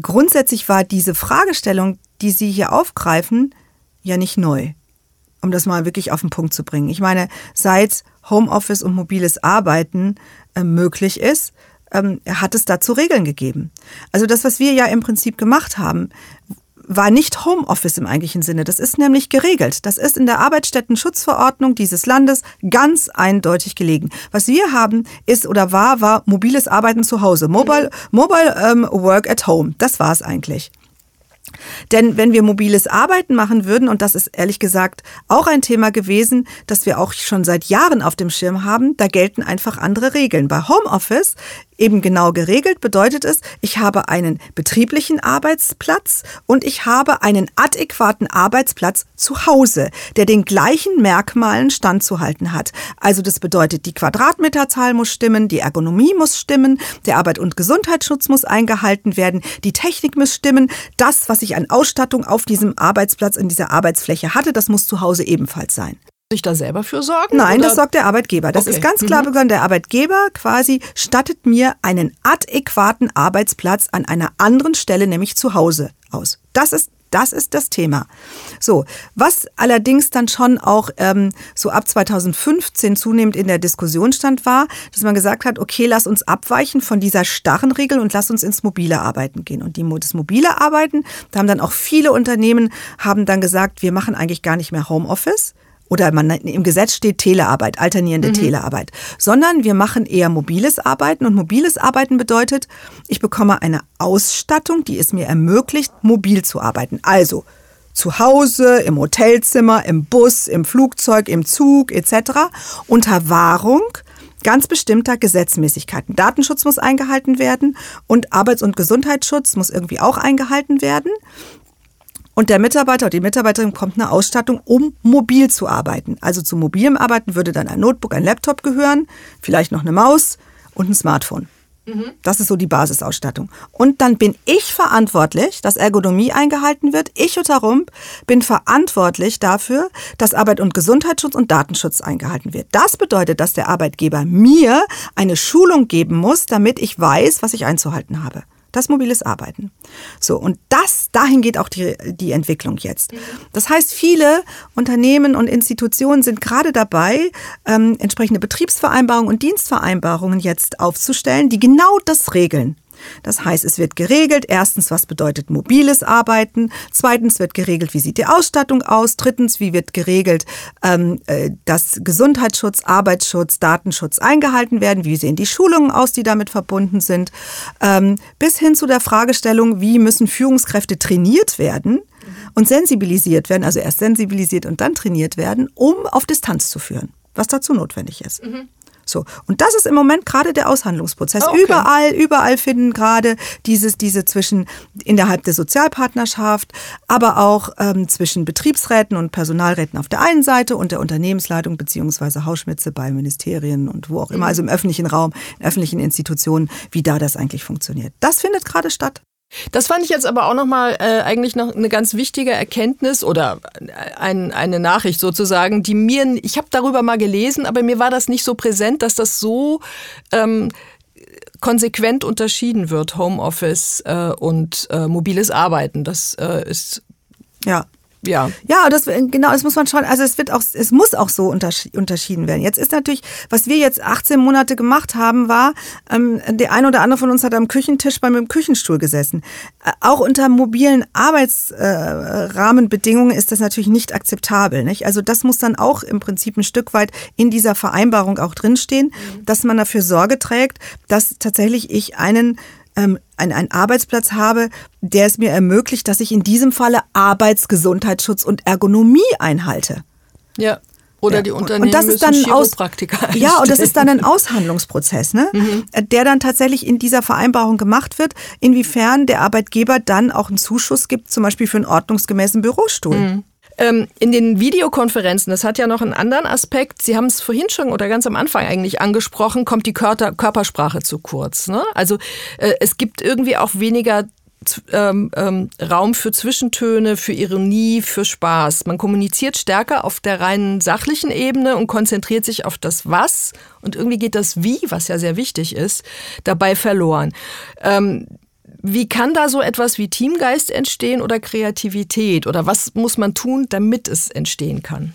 Speaker 3: grundsätzlich war diese Fragestellung, die Sie hier aufgreifen, ja nicht neu. Um das mal wirklich auf den Punkt zu bringen. Ich meine, seit Homeoffice und mobiles Arbeiten äh, möglich ist, ähm, hat es dazu Regeln gegeben. Also das, was wir ja im Prinzip gemacht haben, war nicht Homeoffice im eigentlichen Sinne. Das ist nämlich geregelt. Das ist in der Arbeitsstättenschutzverordnung dieses Landes ganz eindeutig gelegen. Was wir haben ist oder war, war mobiles Arbeiten zu Hause. Mobile, mobile ähm, Work at Home. Das war es eigentlich. Denn wenn wir mobiles Arbeiten machen würden, und das ist ehrlich gesagt auch ein Thema gewesen, das wir auch schon seit Jahren auf dem Schirm haben, da gelten einfach andere Regeln. Bei Homeoffice eben genau geregelt, bedeutet es, ich habe einen betrieblichen Arbeitsplatz und ich habe einen adäquaten Arbeitsplatz zu Hause, der den gleichen Merkmalen standzuhalten hat. Also das bedeutet, die Quadratmeterzahl muss stimmen, die Ergonomie muss stimmen, der Arbeit- und Gesundheitsschutz muss eingehalten werden, die Technik muss stimmen, das, was ich an Ausstattung auf diesem Arbeitsplatz, in dieser Arbeitsfläche hatte, das muss zu Hause ebenfalls sein
Speaker 2: sich da selber für sorgen?
Speaker 3: Nein,
Speaker 2: oder?
Speaker 3: das sorgt der Arbeitgeber. Das
Speaker 2: Okay.
Speaker 3: ist ganz klar
Speaker 2: Mhm.
Speaker 3: begonnen. Der Arbeitgeber quasi stattet mir einen adäquaten Arbeitsplatz an einer anderen Stelle, nämlich zu Hause aus. Das ist das ist das Thema. So, was allerdings dann schon auch ähm, so ab 2015 zunehmend in der Diskussion stand, war, dass man gesagt hat, okay, lass uns abweichen von dieser starren Regel und lass uns ins mobile Arbeiten gehen. Und die, das mobile Arbeiten, da haben dann auch viele Unternehmen haben dann gesagt, wir machen eigentlich gar nicht mehr Homeoffice, oder man, im Gesetz steht Telearbeit, alternierende Telearbeit, sondern wir machen eher mobiles Arbeiten und mobiles Arbeiten bedeutet, ich bekomme eine Ausstattung, die es mir ermöglicht, mobil zu arbeiten. Also zu Hause, im Hotelzimmer, im Bus, im Flugzeug, im Zug etc. unter Wahrung ganz bestimmter Gesetzmäßigkeiten. Datenschutz muss eingehalten werden und Arbeits- und Gesundheitsschutz muss irgendwie auch eingehalten werden. Und der Mitarbeiter oder die Mitarbeiterin bekommt eine Ausstattung, um mobil zu arbeiten. Also zu mobilem Arbeiten würde dann ein Notebook, ein Laptop gehören, vielleicht noch eine Maus und ein Smartphone. Das ist so die Basisausstattung. Und dann bin ich verantwortlich, dass Ergonomie eingehalten wird. Ich, Jutta Rump, bin verantwortlich dafür, dass Arbeit- und Gesundheitsschutz und Datenschutz eingehalten wird. Das bedeutet, dass der Arbeitgeber mir eine Schulung geben muss, damit ich weiß, was ich einzuhalten habe. Das mobiles Arbeiten. So, und das, dahin geht auch die, die Entwicklung jetzt. Das heißt, viele Unternehmen und Institutionen sind gerade dabei, ähm, entsprechende Betriebsvereinbarungen und Dienstvereinbarungen jetzt aufzustellen, die genau das regeln. Das heißt, es wird geregelt, erstens, was bedeutet mobiles Arbeiten, zweitens wird geregelt, wie sieht die Ausstattung aus, drittens, wie wird geregelt, ähm, äh, dass Gesundheitsschutz, Arbeitsschutz, Datenschutz eingehalten werden, wie sehen die Schulungen aus, die damit verbunden sind, ähm, bis hin zu der Fragestellung, wie müssen Führungskräfte trainiert werden und sensibilisiert werden, also erst sensibilisiert und dann trainiert werden, um auf Distanz zu führen, was dazu notwendig ist. So. Und das ist im Moment gerade der Aushandlungsprozess.
Speaker 2: Ah, okay.
Speaker 3: Überall, überall finden gerade dieses, diese zwischen innerhalb der Sozialpartnerschaft, aber auch ähm, zwischen Betriebsräten und Personalräten auf der einen Seite und der Unternehmensleitung beziehungsweise Hausschmitze bei Ministerien und wo auch immer, also im öffentlichen Raum, in öffentlichen Institutionen, wie da das eigentlich funktioniert. Das findet gerade statt.
Speaker 2: Das fand ich jetzt aber auch nochmal äh, eigentlich noch eine ganz wichtige Erkenntnis oder ein, eine Nachricht sozusagen, die mir, ich habe darüber mal gelesen, aber mir war das nicht so präsent, dass das so ähm, konsequent unterschieden wird, Homeoffice äh, und äh, mobiles Arbeiten. Das äh, ist,
Speaker 3: Ja.
Speaker 2: Ja.
Speaker 3: Ja, das genau, das muss man schon, also es wird auch, es muss auch so unterschi- unterschieden werden. Jetzt ist natürlich, was wir jetzt 18 Monate gemacht haben, war, ähm, der eine oder andere von uns hat am Küchentisch beim Küchenstuhl gesessen. Äh, auch unter mobilen Arbeitsrahmenbedingungen ist das natürlich nicht akzeptabel. Nicht? Also das muss dann auch im Prinzip ein Stück weit in dieser Vereinbarung auch drinstehen, dass man dafür Sorge trägt, dass tatsächlich ich einen ähm, einen, einen Arbeitsplatz habe, der es mir ermöglicht, dass ich in diesem Falle Arbeits-, Gesundheitsschutz und Ergonomie einhalte.
Speaker 2: Ja. Oder
Speaker 3: Ja,
Speaker 2: die Unternehmen
Speaker 3: und das ist dann ein Aus- Ja, und das ist dann ein Aushandlungsprozess, ne?
Speaker 2: Mhm.
Speaker 3: der dann tatsächlich in dieser Vereinbarung gemacht wird, inwiefern der Arbeitgeber dann auch einen Zuschuss gibt, zum Beispiel für einen ordnungsgemäßen Bürostuhl.
Speaker 2: Mhm. Ähm, in den Videokonferenzen, das hat ja noch einen anderen Aspekt. Sie haben es vorhin schon oder ganz am Anfang eigentlich angesprochen, kommt die Körper, Körpersprache zu kurz. Ne? Also äh, es gibt irgendwie auch weniger ähm, ähm, Raum für Zwischentöne, für Ironie, für Spaß. Man kommuniziert stärker auf der reinen sachlichen Ebene und konzentriert sich auf das Was. Und irgendwie geht das Wie, was ja sehr wichtig ist, dabei verloren. Ähm, wie kann da so etwas wie Teamgeist entstehen oder Kreativität? Oder was muss man tun, damit es entstehen kann?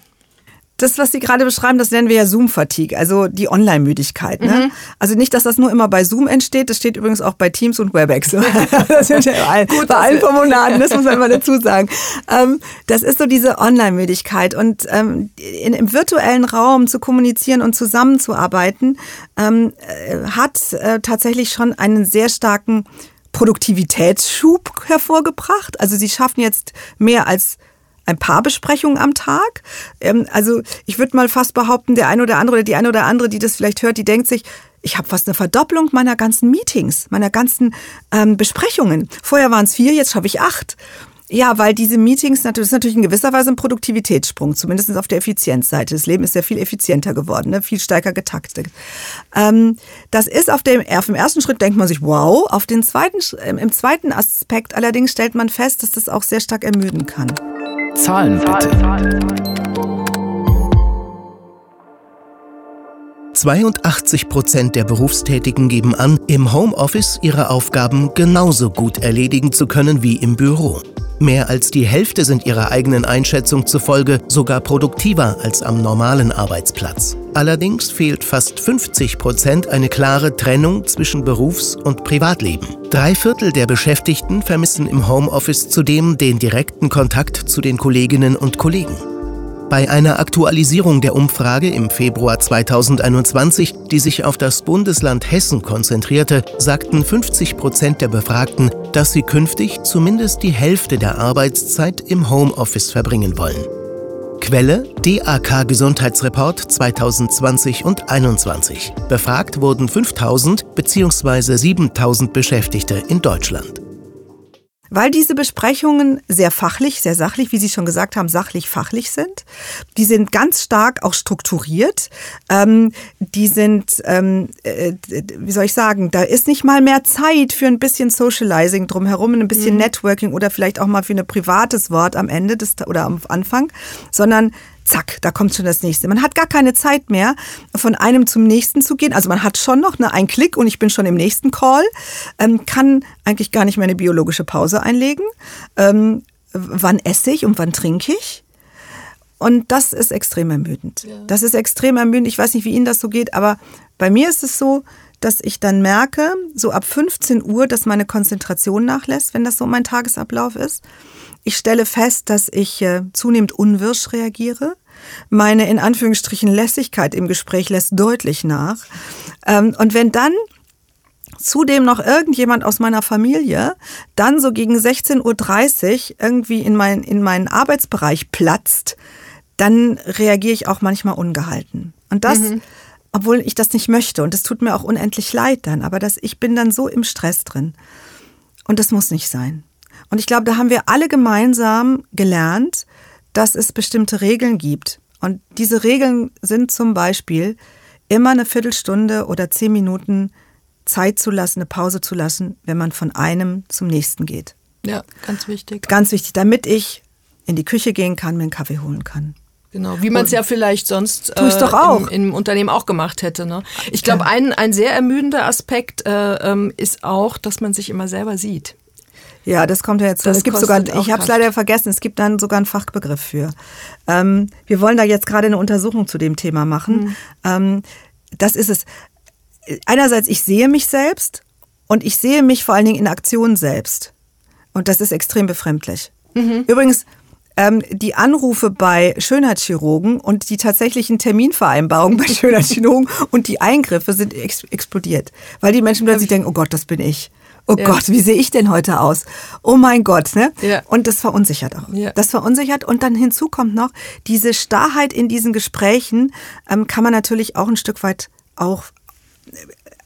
Speaker 3: Das, was Sie gerade beschreiben, das nennen wir ja Zoom-Fatigue, also die Online-Müdigkeit. Ne? Also nicht, dass das nur immer bei Zoom entsteht, das steht übrigens auch bei Teams und WebEx. <laughs> das sind ja bei allen, bei allen Formulaten, das muss man immer <laughs> dazu sagen. Ähm, das ist so diese Online-Müdigkeit und ähm, in, im virtuellen Raum zu kommunizieren und zusammenzuarbeiten, ähm, äh, hat äh, tatsächlich schon einen sehr starken Produktivitätsschub hervorgebracht. Also sie schaffen jetzt mehr als ein paar Besprechungen am Tag. Ähm, also ich würde mal fast behaupten, der eine oder andere oder die eine oder andere, die das vielleicht hört, die denkt sich, ich habe fast eine Verdopplung meiner ganzen Meetings, meiner ganzen ähm, Besprechungen. Vorher waren es vier, jetzt schaffe ich acht. Ja, weil diese Meetings natürlich, das ist natürlich in gewisser Weise ein Produktivitätssprung, zumindest auf der Effizienzseite. Das Leben ist ja viel effizienter geworden, ne? viel stärker getaktet. Ähm, das ist auf dem, auf dem ersten Schritt denkt man sich, wow. Auf den zweiten, im zweiten Aspekt allerdings stellt man fest, dass das auch sehr stark ermüden kann.
Speaker 1: Zahlen bitte.
Speaker 6: 82 Prozent der Berufstätigen geben an, im Homeoffice ihre Aufgaben genauso gut erledigen zu können wie im Büro. Mehr als die Hälfte sind ihrer eigenen Einschätzung zufolge sogar produktiver als am normalen Arbeitsplatz. Allerdings fehlt fast 50 Prozent eine klare Trennung zwischen Berufs- und Privatleben. Drei Viertel der Beschäftigten vermissen im Homeoffice zudem den direkten Kontakt zu den Kolleginnen und Kollegen. Bei einer Aktualisierung der Umfrage im Februar 2021, die sich auf das Bundesland Hessen konzentrierte, sagten 50 Prozent der Befragten, dass sie künftig zumindest die Hälfte der Arbeitszeit im Homeoffice verbringen wollen. Quelle DAK Gesundheitsreport 2020 und 2021. Befragt wurden 5000 bzw. 7000 Beschäftigte in Deutschland.
Speaker 3: Weil diese Besprechungen sehr fachlich, sehr sachlich, wie Sie schon gesagt haben, sachlich-fachlich sind. Die sind ganz stark auch strukturiert. Ähm, die sind, ähm, äh, wie soll ich sagen, da ist nicht mal mehr Zeit für ein bisschen Socializing drumherum, ein bisschen mhm. Networking oder vielleicht auch mal für ein privates Wort am Ende des, oder am Anfang, sondern zack, da kommt schon das nächste. Man hat gar keine Zeit mehr, von einem zum nächsten zu gehen. Also man hat schon noch ne, einen Klick und ich bin schon im nächsten Call, ähm, kann eigentlich gar nicht mehr eine biologische Pause einlegen. Ähm, wann esse ich und wann trinke ich? Und das ist extrem ermüdend. Ja. Das ist extrem ermüdend. Ich weiß nicht, wie Ihnen das so geht, aber bei mir ist es so, dass ich dann merke, so ab 15 Uhr, dass meine Konzentration nachlässt, wenn das so mein Tagesablauf ist. Ich stelle fest, dass ich äh, zunehmend unwirsch reagiere. Meine in Anführungsstrichen Lässigkeit im Gespräch lässt deutlich nach. Ähm, und wenn dann zudem noch irgendjemand aus meiner Familie dann so gegen 16.30 Uhr irgendwie in, mein, in meinen Arbeitsbereich platzt, dann reagiere ich auch manchmal ungehalten. Und das, mhm. Obwohl ich das nicht möchte. Und es tut mir auch unendlich leid dann. Aber das, ich bin dann so im Stress drin. Und das muss nicht sein. Und ich glaube, da haben wir alle gemeinsam gelernt, dass es bestimmte Regeln gibt. Und diese Regeln sind zum Beispiel immer eine Viertelstunde oder zehn Minuten Zeit zu lassen, eine Pause zu lassen, wenn man von einem zum nächsten geht.
Speaker 2: Ja, ganz wichtig.
Speaker 3: Ganz wichtig, damit ich in die Küche gehen kann, mir einen Kaffee holen kann.
Speaker 2: Genau, wie man es ja vielleicht sonst
Speaker 3: äh, doch auch.
Speaker 2: Im, im, Unternehmen auch gemacht hätte. Ne? Ich glaube, ein, ein sehr ermüdender Aspekt äh, ähm, ist auch, dass man sich immer selber sieht.
Speaker 3: Ja, das kommt ja jetzt. Das es gibt sogar, ich habe es leider vergessen, es gibt dann sogar einen Fachbegriff für. Ähm, wir wollen da jetzt gerade eine Untersuchung zu dem Thema machen. Mhm. Ähm, das ist es. Einerseits, ich sehe mich selbst und ich sehe mich vor allen Dingen in Aktion selbst. Und das ist extrem befremdlich. Mhm. Übrigens, ähm, die Anrufe bei Schönheitschirurgen und die tatsächlichen Terminvereinbarungen bei <laughs> Schönheitschirurgen und die Eingriffe sind ex explodiert. Weil die Menschen plötzlich denken, oh Gott, das bin ich oh ja. Gott, wie sehe ich denn heute aus? Oh mein Gott, ne? Ja. Und das verunsichert auch. Ja. Das verunsichert und dann hinzu kommt noch diese Starrheit in diesen Gesprächen ähm, kann man natürlich auch ein Stück weit auch,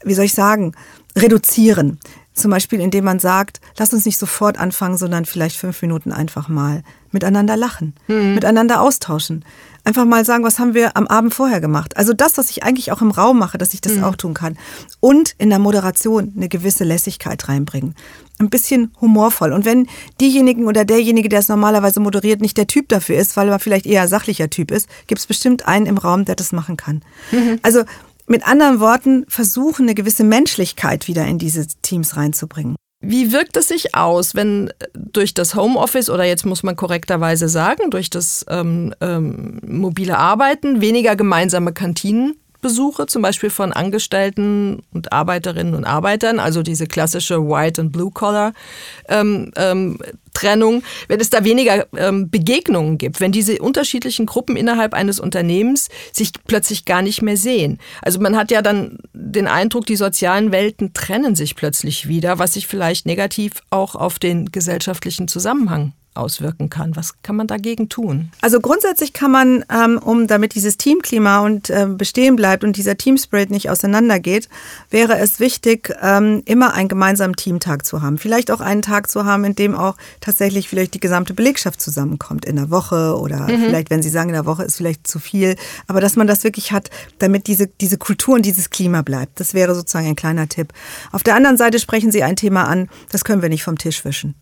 Speaker 3: wie soll ich sagen, reduzieren. Zum Beispiel, indem man sagt, lass uns nicht sofort anfangen, sondern vielleicht fünf Minuten einfach mal miteinander lachen, mhm. miteinander austauschen. Einfach mal sagen, was haben wir am Abend vorher gemacht? Also das, was ich eigentlich auch im Raum mache, dass ich das mhm. auch tun kann. Und in der Moderation eine gewisse Lässigkeit reinbringen. Ein bisschen humorvoll. Und wenn diejenigen oder derjenige, der es normalerweise moderiert, nicht der Typ dafür ist, weil er vielleicht eher sachlicher Typ ist, gibt es bestimmt einen im Raum, der das machen kann. Mhm. Also mit anderen Worten, versuchen, eine gewisse Menschlichkeit wieder in diese Teams reinzubringen.
Speaker 2: Wie wirkt es sich aus, wenn äh, durch das Homeoffice oder jetzt muss man korrekterweise sagen, durch das ähm, ähm, mobile Arbeiten weniger gemeinsame Kantinen Besuche, zum Beispiel von Angestellten und Arbeiterinnen und Arbeitern, also diese klassische White- und Blue-Collar-Trennung, ähm, wenn es da weniger ähm, Begegnungen gibt, wenn diese unterschiedlichen Gruppen innerhalb eines Unternehmens sich plötzlich gar nicht mehr sehen. Also man hat ja dann den Eindruck, die sozialen Welten trennen sich plötzlich wieder, was sich vielleicht negativ auch auf den gesellschaftlichen Zusammenhang auswirken kann. Was kann man dagegen tun?
Speaker 3: Also grundsätzlich kann man, ähm, um damit dieses Teamklima und äh, bestehen bleibt und dieser Teamspirit nicht auseinandergeht, wäre es wichtig, ähm, immer einen gemeinsamen Teamtag zu haben. Vielleicht auch einen Tag zu haben, in dem auch tatsächlich vielleicht die gesamte Belegschaft zusammenkommt in der Woche oder mhm. vielleicht, wenn Sie sagen, in der Woche ist vielleicht zu viel, aber dass man das wirklich hat, damit diese, diese Kultur und dieses Klima bleibt. Das wäre sozusagen ein kleiner Tipp. Auf der anderen Seite sprechen Sie ein Thema an, das können wir nicht vom Tisch wischen.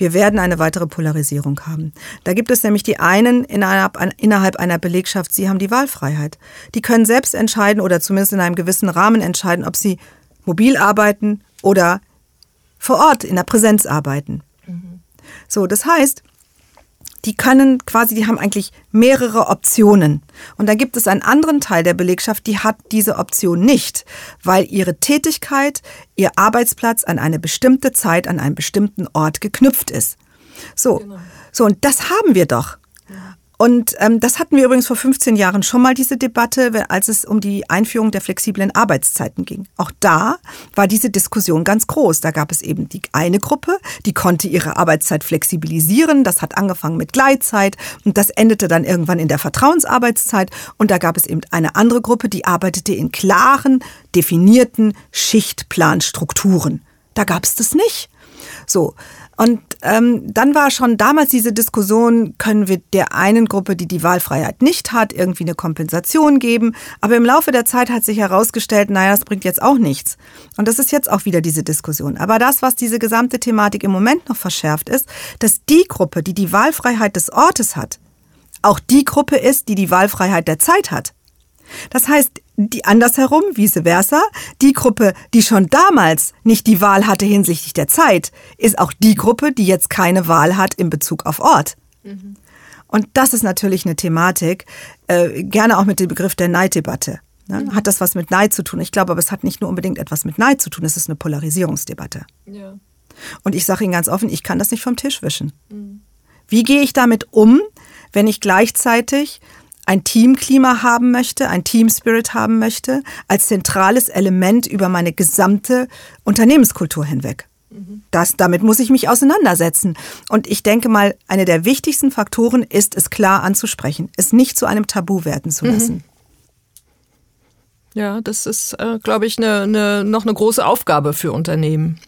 Speaker 3: Wir werden eine weitere Polarisierung haben. Da gibt es nämlich die einen innerhalb, innerhalb einer Belegschaft, sie haben die Wahlfreiheit. Die können selbst entscheiden oder zumindest in einem gewissen Rahmen entscheiden, ob sie mobil arbeiten oder vor Ort in der Präsenz arbeiten. Mhm. So, das heißt, die können quasi, die haben eigentlich mehrere Optionen. Und da gibt es einen anderen Teil der Belegschaft, die hat diese Option nicht, weil ihre Tätigkeit, ihr Arbeitsplatz an eine bestimmte Zeit, an einen bestimmten Ort geknüpft ist. So, genau. so und das haben wir doch. Und ähm, das hatten wir übrigens vor 15 Jahren schon mal diese Debatte, als es um die Einführung der flexiblen Arbeitszeiten ging. Auch da war diese Diskussion ganz groß. Da gab es eben die eine Gruppe, die konnte ihre Arbeitszeit flexibilisieren. Das hat angefangen mit Gleitzeit und das endete dann irgendwann in der Vertrauensarbeitszeit. Und da gab es eben eine andere Gruppe, die arbeitete in klaren, definierten Schichtplanstrukturen. Da gab es das nicht. So, und ähm, dann war schon damals diese Diskussion, können wir der einen Gruppe, die die Wahlfreiheit nicht hat, irgendwie eine Kompensation geben. Aber im Laufe der Zeit hat sich herausgestellt, naja, das bringt jetzt auch nichts. Und das ist jetzt auch wieder diese Diskussion. Aber das, was diese gesamte Thematik im Moment noch verschärft ist, dass die Gruppe, die die Wahlfreiheit des Ortes hat, auch die Gruppe ist, die die Wahlfreiheit der Zeit hat. Das heißt, die andersherum, vice versa, die Gruppe, die schon damals nicht die Wahl hatte hinsichtlich der Zeit, ist auch die Gruppe, die jetzt keine Wahl hat in Bezug auf Ort. Mhm. Und das ist natürlich eine Thematik, äh, gerne auch mit dem Begriff der Neiddebatte. Ne? Mhm. Hat das was mit Neid zu tun? Ich glaube aber, es hat nicht nur unbedingt etwas mit Neid zu tun, es ist eine Polarisierungsdebatte. Ja. Und ich sage Ihnen ganz offen, ich kann das nicht vom Tisch wischen. Mhm. Wie gehe ich damit um, wenn ich gleichzeitig ein Teamklima haben möchte, ein Teamspirit haben möchte, als zentrales Element über meine gesamte Unternehmenskultur hinweg. Das, damit muss ich mich auseinandersetzen. Und ich denke mal, eine der wichtigsten Faktoren ist, es klar anzusprechen, es nicht zu einem Tabu werden zu lassen. Mhm.
Speaker 2: Ja, das ist, äh, glaube ich, ne, ne, noch eine große Aufgabe für Unternehmen.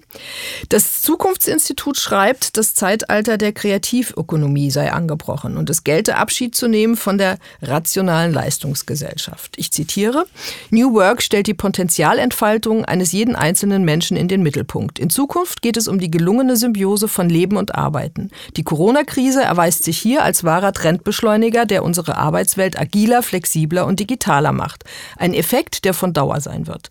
Speaker 2: Das Zukunftsinstitut schreibt, das Zeitalter der Kreativökonomie sei angebrochen und es gelte Abschied zu nehmen von der rationalen Leistungsgesellschaft. Ich zitiere, New Work stellt die Potenzialentfaltung eines jeden einzelnen Menschen in den Mittelpunkt. In Zukunft geht es um die gelungene Symbiose von Leben und Arbeiten. Die Corona-Krise erweist sich hier als wahrer Trendbeschleuniger, der unsere Arbeitswelt agiler, flexibler und digitaler macht. Ein Effekt, der von Dauer sein wird.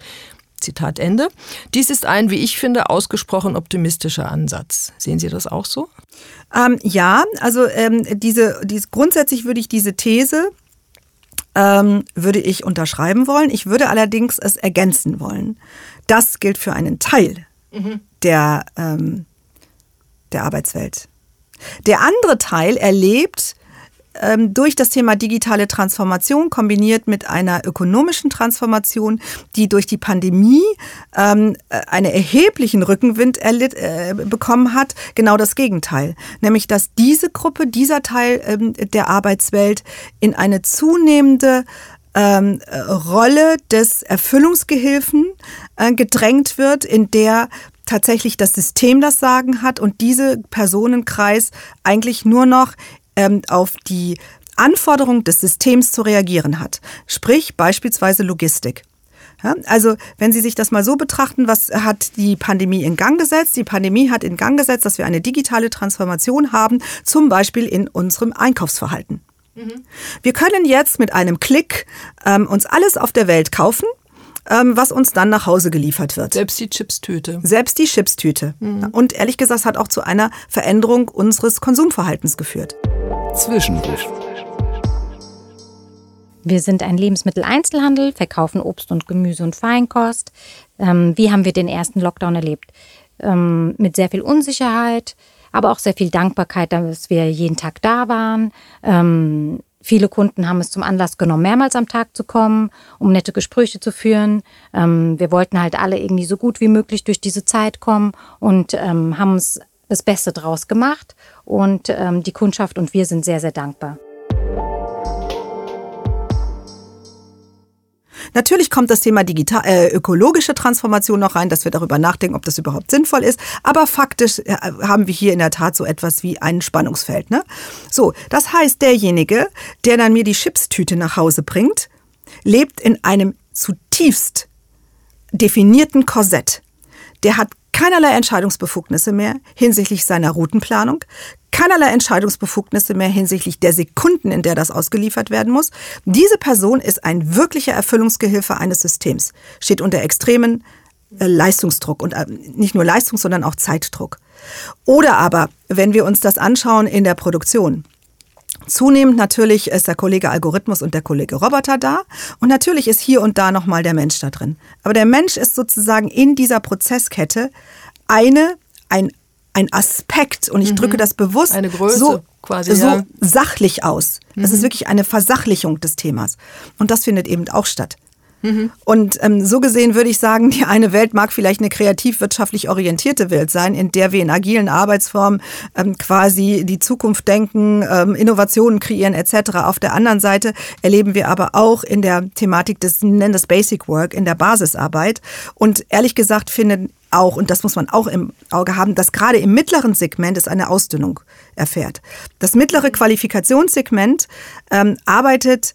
Speaker 2: Zitat Ende. Dies ist ein, wie ich finde, ausgesprochen optimistischer Ansatz. Sehen Sie das auch so?
Speaker 3: Ähm, ja, also ähm, diese, diese, grundsätzlich würde ich diese These ähm, würde ich unterschreiben wollen. Ich würde allerdings es ergänzen wollen. Das gilt für einen Teil mhm. der, ähm, der Arbeitswelt. Der andere Teil erlebt durch das Thema digitale Transformation kombiniert mit einer ökonomischen Transformation, die durch die Pandemie ähm, äh, einen erheblichen Rückenwind erlitt, äh, bekommen hat, genau das Gegenteil. Nämlich, dass diese Gruppe, dieser Teil ähm, der Arbeitswelt in eine zunehmende ähm, Rolle des Erfüllungsgehilfen äh, gedrängt wird, in der tatsächlich das System das Sagen hat und diese Personenkreis eigentlich nur noch ähm, auf die Anforderung des Systems zu reagieren hat. Sprich beispielsweise Logistik. Ja, also wenn Sie sich das mal so betrachten, was hat die Pandemie in Gang gesetzt? Die Pandemie hat in Gang gesetzt, dass wir eine digitale Transformation haben, zum Beispiel in unserem Einkaufsverhalten. Mhm. Wir können jetzt mit einem Klick ähm, uns alles auf der Welt kaufen ähm, was uns dann nach Hause geliefert wird.
Speaker 2: Selbst die Chipstüte.
Speaker 3: Selbst die Chipstüte. Mhm. Und ehrlich gesagt, es hat auch zu einer Veränderung unseres Konsumverhaltens geführt.
Speaker 1: Zwischenruf.
Speaker 7: Wir sind ein Lebensmitteleinzelhandel, verkaufen Obst und Gemüse und Feinkost. Ähm, wie haben wir den ersten Lockdown erlebt? Ähm, mit sehr viel Unsicherheit, aber auch sehr viel Dankbarkeit, dass wir jeden Tag da waren. Ähm, Viele Kunden haben es zum Anlass genommen, mehrmals am Tag zu kommen, um nette Gespräche zu führen. Ähm, wir wollten halt alle irgendwie so gut wie möglich durch diese Zeit kommen und ähm, haben es das Beste draus gemacht und ähm, die Kundschaft und wir sind sehr, sehr dankbar.
Speaker 3: Natürlich kommt das Thema digital, äh, ökologische Transformation noch rein, dass wir darüber nachdenken, ob das überhaupt sinnvoll ist. Aber faktisch äh, haben wir hier in der Tat so etwas wie ein Spannungsfeld. Ne? So, das heißt, derjenige, der dann mir die Chipstüte nach Hause bringt, lebt in einem zutiefst definierten Korsett. Der hat keinerlei Entscheidungsbefugnisse mehr hinsichtlich seiner Routenplanung, keinerlei Entscheidungsbefugnisse mehr hinsichtlich der Sekunden, in der das ausgeliefert werden muss. Diese Person ist ein wirklicher Erfüllungsgehilfe eines Systems, steht unter extremen äh, Leistungsdruck und äh, nicht nur Leistung, sondern auch Zeitdruck. Oder aber, wenn wir uns das anschauen in der Produktion, Zunehmend natürlich ist der Kollege Algorithmus und der Kollege Roboter da und natürlich ist hier und da nochmal der Mensch da drin. Aber der Mensch ist sozusagen in dieser Prozesskette eine, ein, ein Aspekt und ich mhm. drücke das bewusst
Speaker 2: eine Größe
Speaker 3: so,
Speaker 2: quasi,
Speaker 3: so
Speaker 2: ja.
Speaker 3: sachlich aus. Das mhm. ist wirklich eine Versachlichung des Themas und das findet eben auch statt. Und ähm, so gesehen würde ich sagen, die eine Welt mag vielleicht eine kreativ-wirtschaftlich orientierte Welt sein, in der wir in agilen Arbeitsformen ähm, quasi die Zukunft denken, ähm, Innovationen kreieren etc. Auf der anderen Seite erleben wir aber auch in der Thematik des, nennen das Basic Work, in der Basisarbeit. Und ehrlich gesagt finden auch, und das muss man auch im Auge haben, dass gerade im mittleren Segment es eine Ausdünnung erfährt. Das mittlere Qualifikationssegment ähm, arbeitet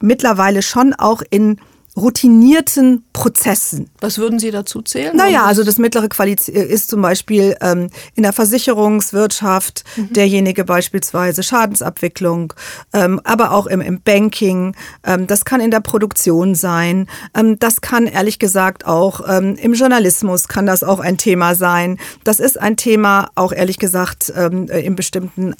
Speaker 3: mittlerweile schon auch in routinierten Prozessen.
Speaker 2: Was würden Sie dazu zählen?
Speaker 3: Naja, also das mittlere Qualität ist zum Beispiel ähm, in der Versicherungswirtschaft mhm. derjenige beispielsweise Schadensabwicklung, ähm, aber auch im, im Banking. Ähm, das kann in der Produktion sein. Ähm, das kann ehrlich gesagt auch ähm, im Journalismus kann das auch ein Thema sein. Das ist ein Thema auch ehrlich gesagt ähm, in bestimmten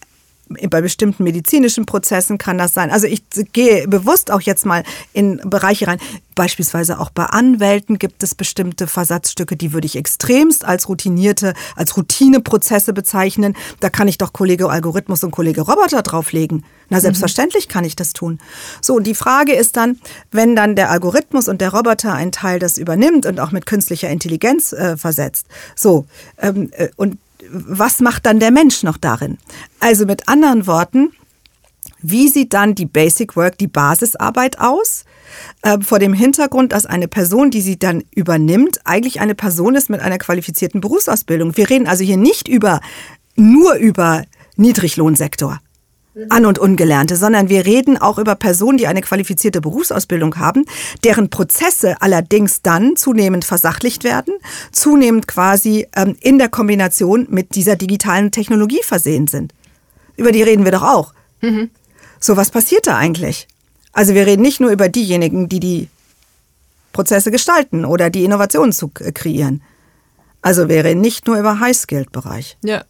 Speaker 3: bei bestimmten medizinischen Prozessen kann das sein. Also ich gehe bewusst auch jetzt mal in Bereiche rein. Beispielsweise auch bei Anwälten gibt es bestimmte Versatzstücke, die würde ich extremst als routinierte, als Routineprozesse bezeichnen. Da kann ich doch Kollege Algorithmus und Kollege Roboter drauflegen. Na, mhm. selbstverständlich kann ich das tun. So, die Frage ist dann, wenn dann der Algorithmus und der Roboter einen Teil das übernimmt und auch mit künstlicher Intelligenz äh, versetzt. So, ähm, äh, und was macht dann der Mensch noch darin? Also mit anderen Worten, wie sieht dann die Basic Work, die Basisarbeit aus? Äh, vor dem Hintergrund, dass eine Person, die sie dann übernimmt, eigentlich eine Person ist mit einer qualifizierten Berufsausbildung. Wir reden also hier nicht über, nur über Niedriglohnsektor. An- und Ungelernte, sondern wir reden auch über Personen, die eine qualifizierte Berufsausbildung haben, deren Prozesse allerdings dann zunehmend versachlicht werden, zunehmend quasi ähm, in der Kombination mit dieser digitalen Technologie versehen sind. Über die reden wir doch auch. Mhm. So, was passiert da eigentlich? Also wir reden nicht nur über diejenigen, die die Prozesse gestalten oder die Innovationen zu kreieren. Also wir reden nicht nur über High-Skilled-Bereich.
Speaker 2: Ja.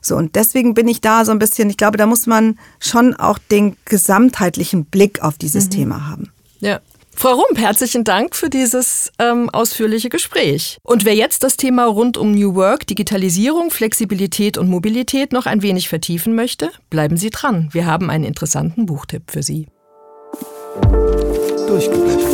Speaker 3: So, und deswegen bin ich da so ein bisschen, ich glaube, da muss man schon auch den gesamtheitlichen Blick auf dieses mhm. Thema haben.
Speaker 2: Ja. Frau Rump, herzlichen Dank für dieses ähm, ausführliche Gespräch. Und wer jetzt das Thema rund um New Work, Digitalisierung, Flexibilität und Mobilität noch ein wenig vertiefen möchte, bleiben Sie dran. Wir haben einen interessanten Buchtipp für Sie.
Speaker 1: Durchgeblättert.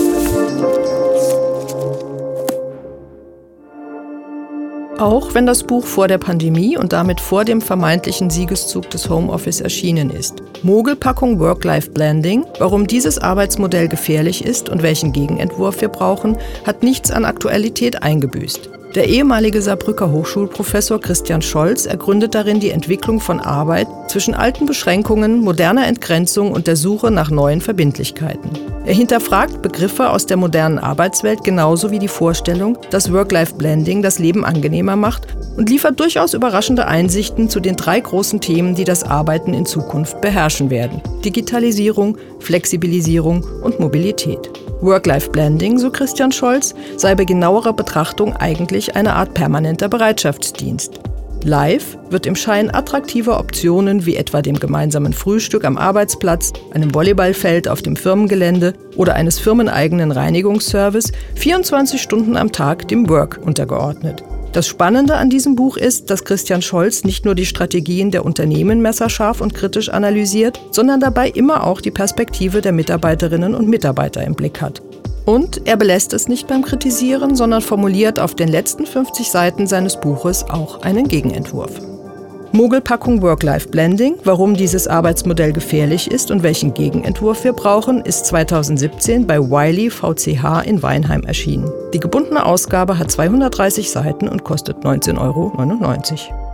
Speaker 2: Auch wenn das Buch vor der Pandemie und damit vor dem vermeintlichen Siegeszug des Homeoffice erschienen ist. Mogelpackung Work-Life-Blending, warum dieses Arbeitsmodell gefährlich ist und welchen Gegenentwurf wir brauchen, hat nichts an Aktualität eingebüßt. Der ehemalige Saarbrücker Hochschulprofessor Christian Scholz ergründet darin die Entwicklung von Arbeit zwischen alten Beschränkungen, moderner Entgrenzung und der Suche nach neuen Verbindlichkeiten. Er hinterfragt Begriffe aus der modernen Arbeitswelt genauso wie die Vorstellung, dass Work-Life-Blending das Leben angenehmer macht und liefert durchaus überraschende Einsichten zu den drei großen Themen, die das Arbeiten in Zukunft beherrschen werden. Digitalisierung, Flexibilisierung und Mobilität. Work-Life-Blending, so Christian Scholz, sei bei genauerer Betrachtung eigentlich eine Art permanenter Bereitschaftsdienst. Live wird im Schein attraktiver Optionen wie etwa dem gemeinsamen Frühstück am Arbeitsplatz, einem Volleyballfeld auf dem Firmengelände oder eines firmeneigenen Reinigungsservice 24 Stunden am Tag dem Work untergeordnet. Das Spannende an diesem Buch ist, dass Christian Scholz nicht nur die Strategien der Unternehmen messerscharf und kritisch analysiert, sondern dabei immer auch die Perspektive der Mitarbeiterinnen und Mitarbeiter im Blick hat. Und er belässt es nicht beim Kritisieren, sondern formuliert auf den letzten 50 Seiten seines Buches auch einen Gegenentwurf. Mogelpackung Work-Life-Blending, warum dieses Arbeitsmodell gefährlich ist und welchen Gegenentwurf wir brauchen, ist 2017 bei Wiley VCH in Weinheim erschienen. Die gebundene Ausgabe hat 230 Seiten und kostet 19,99 Euro.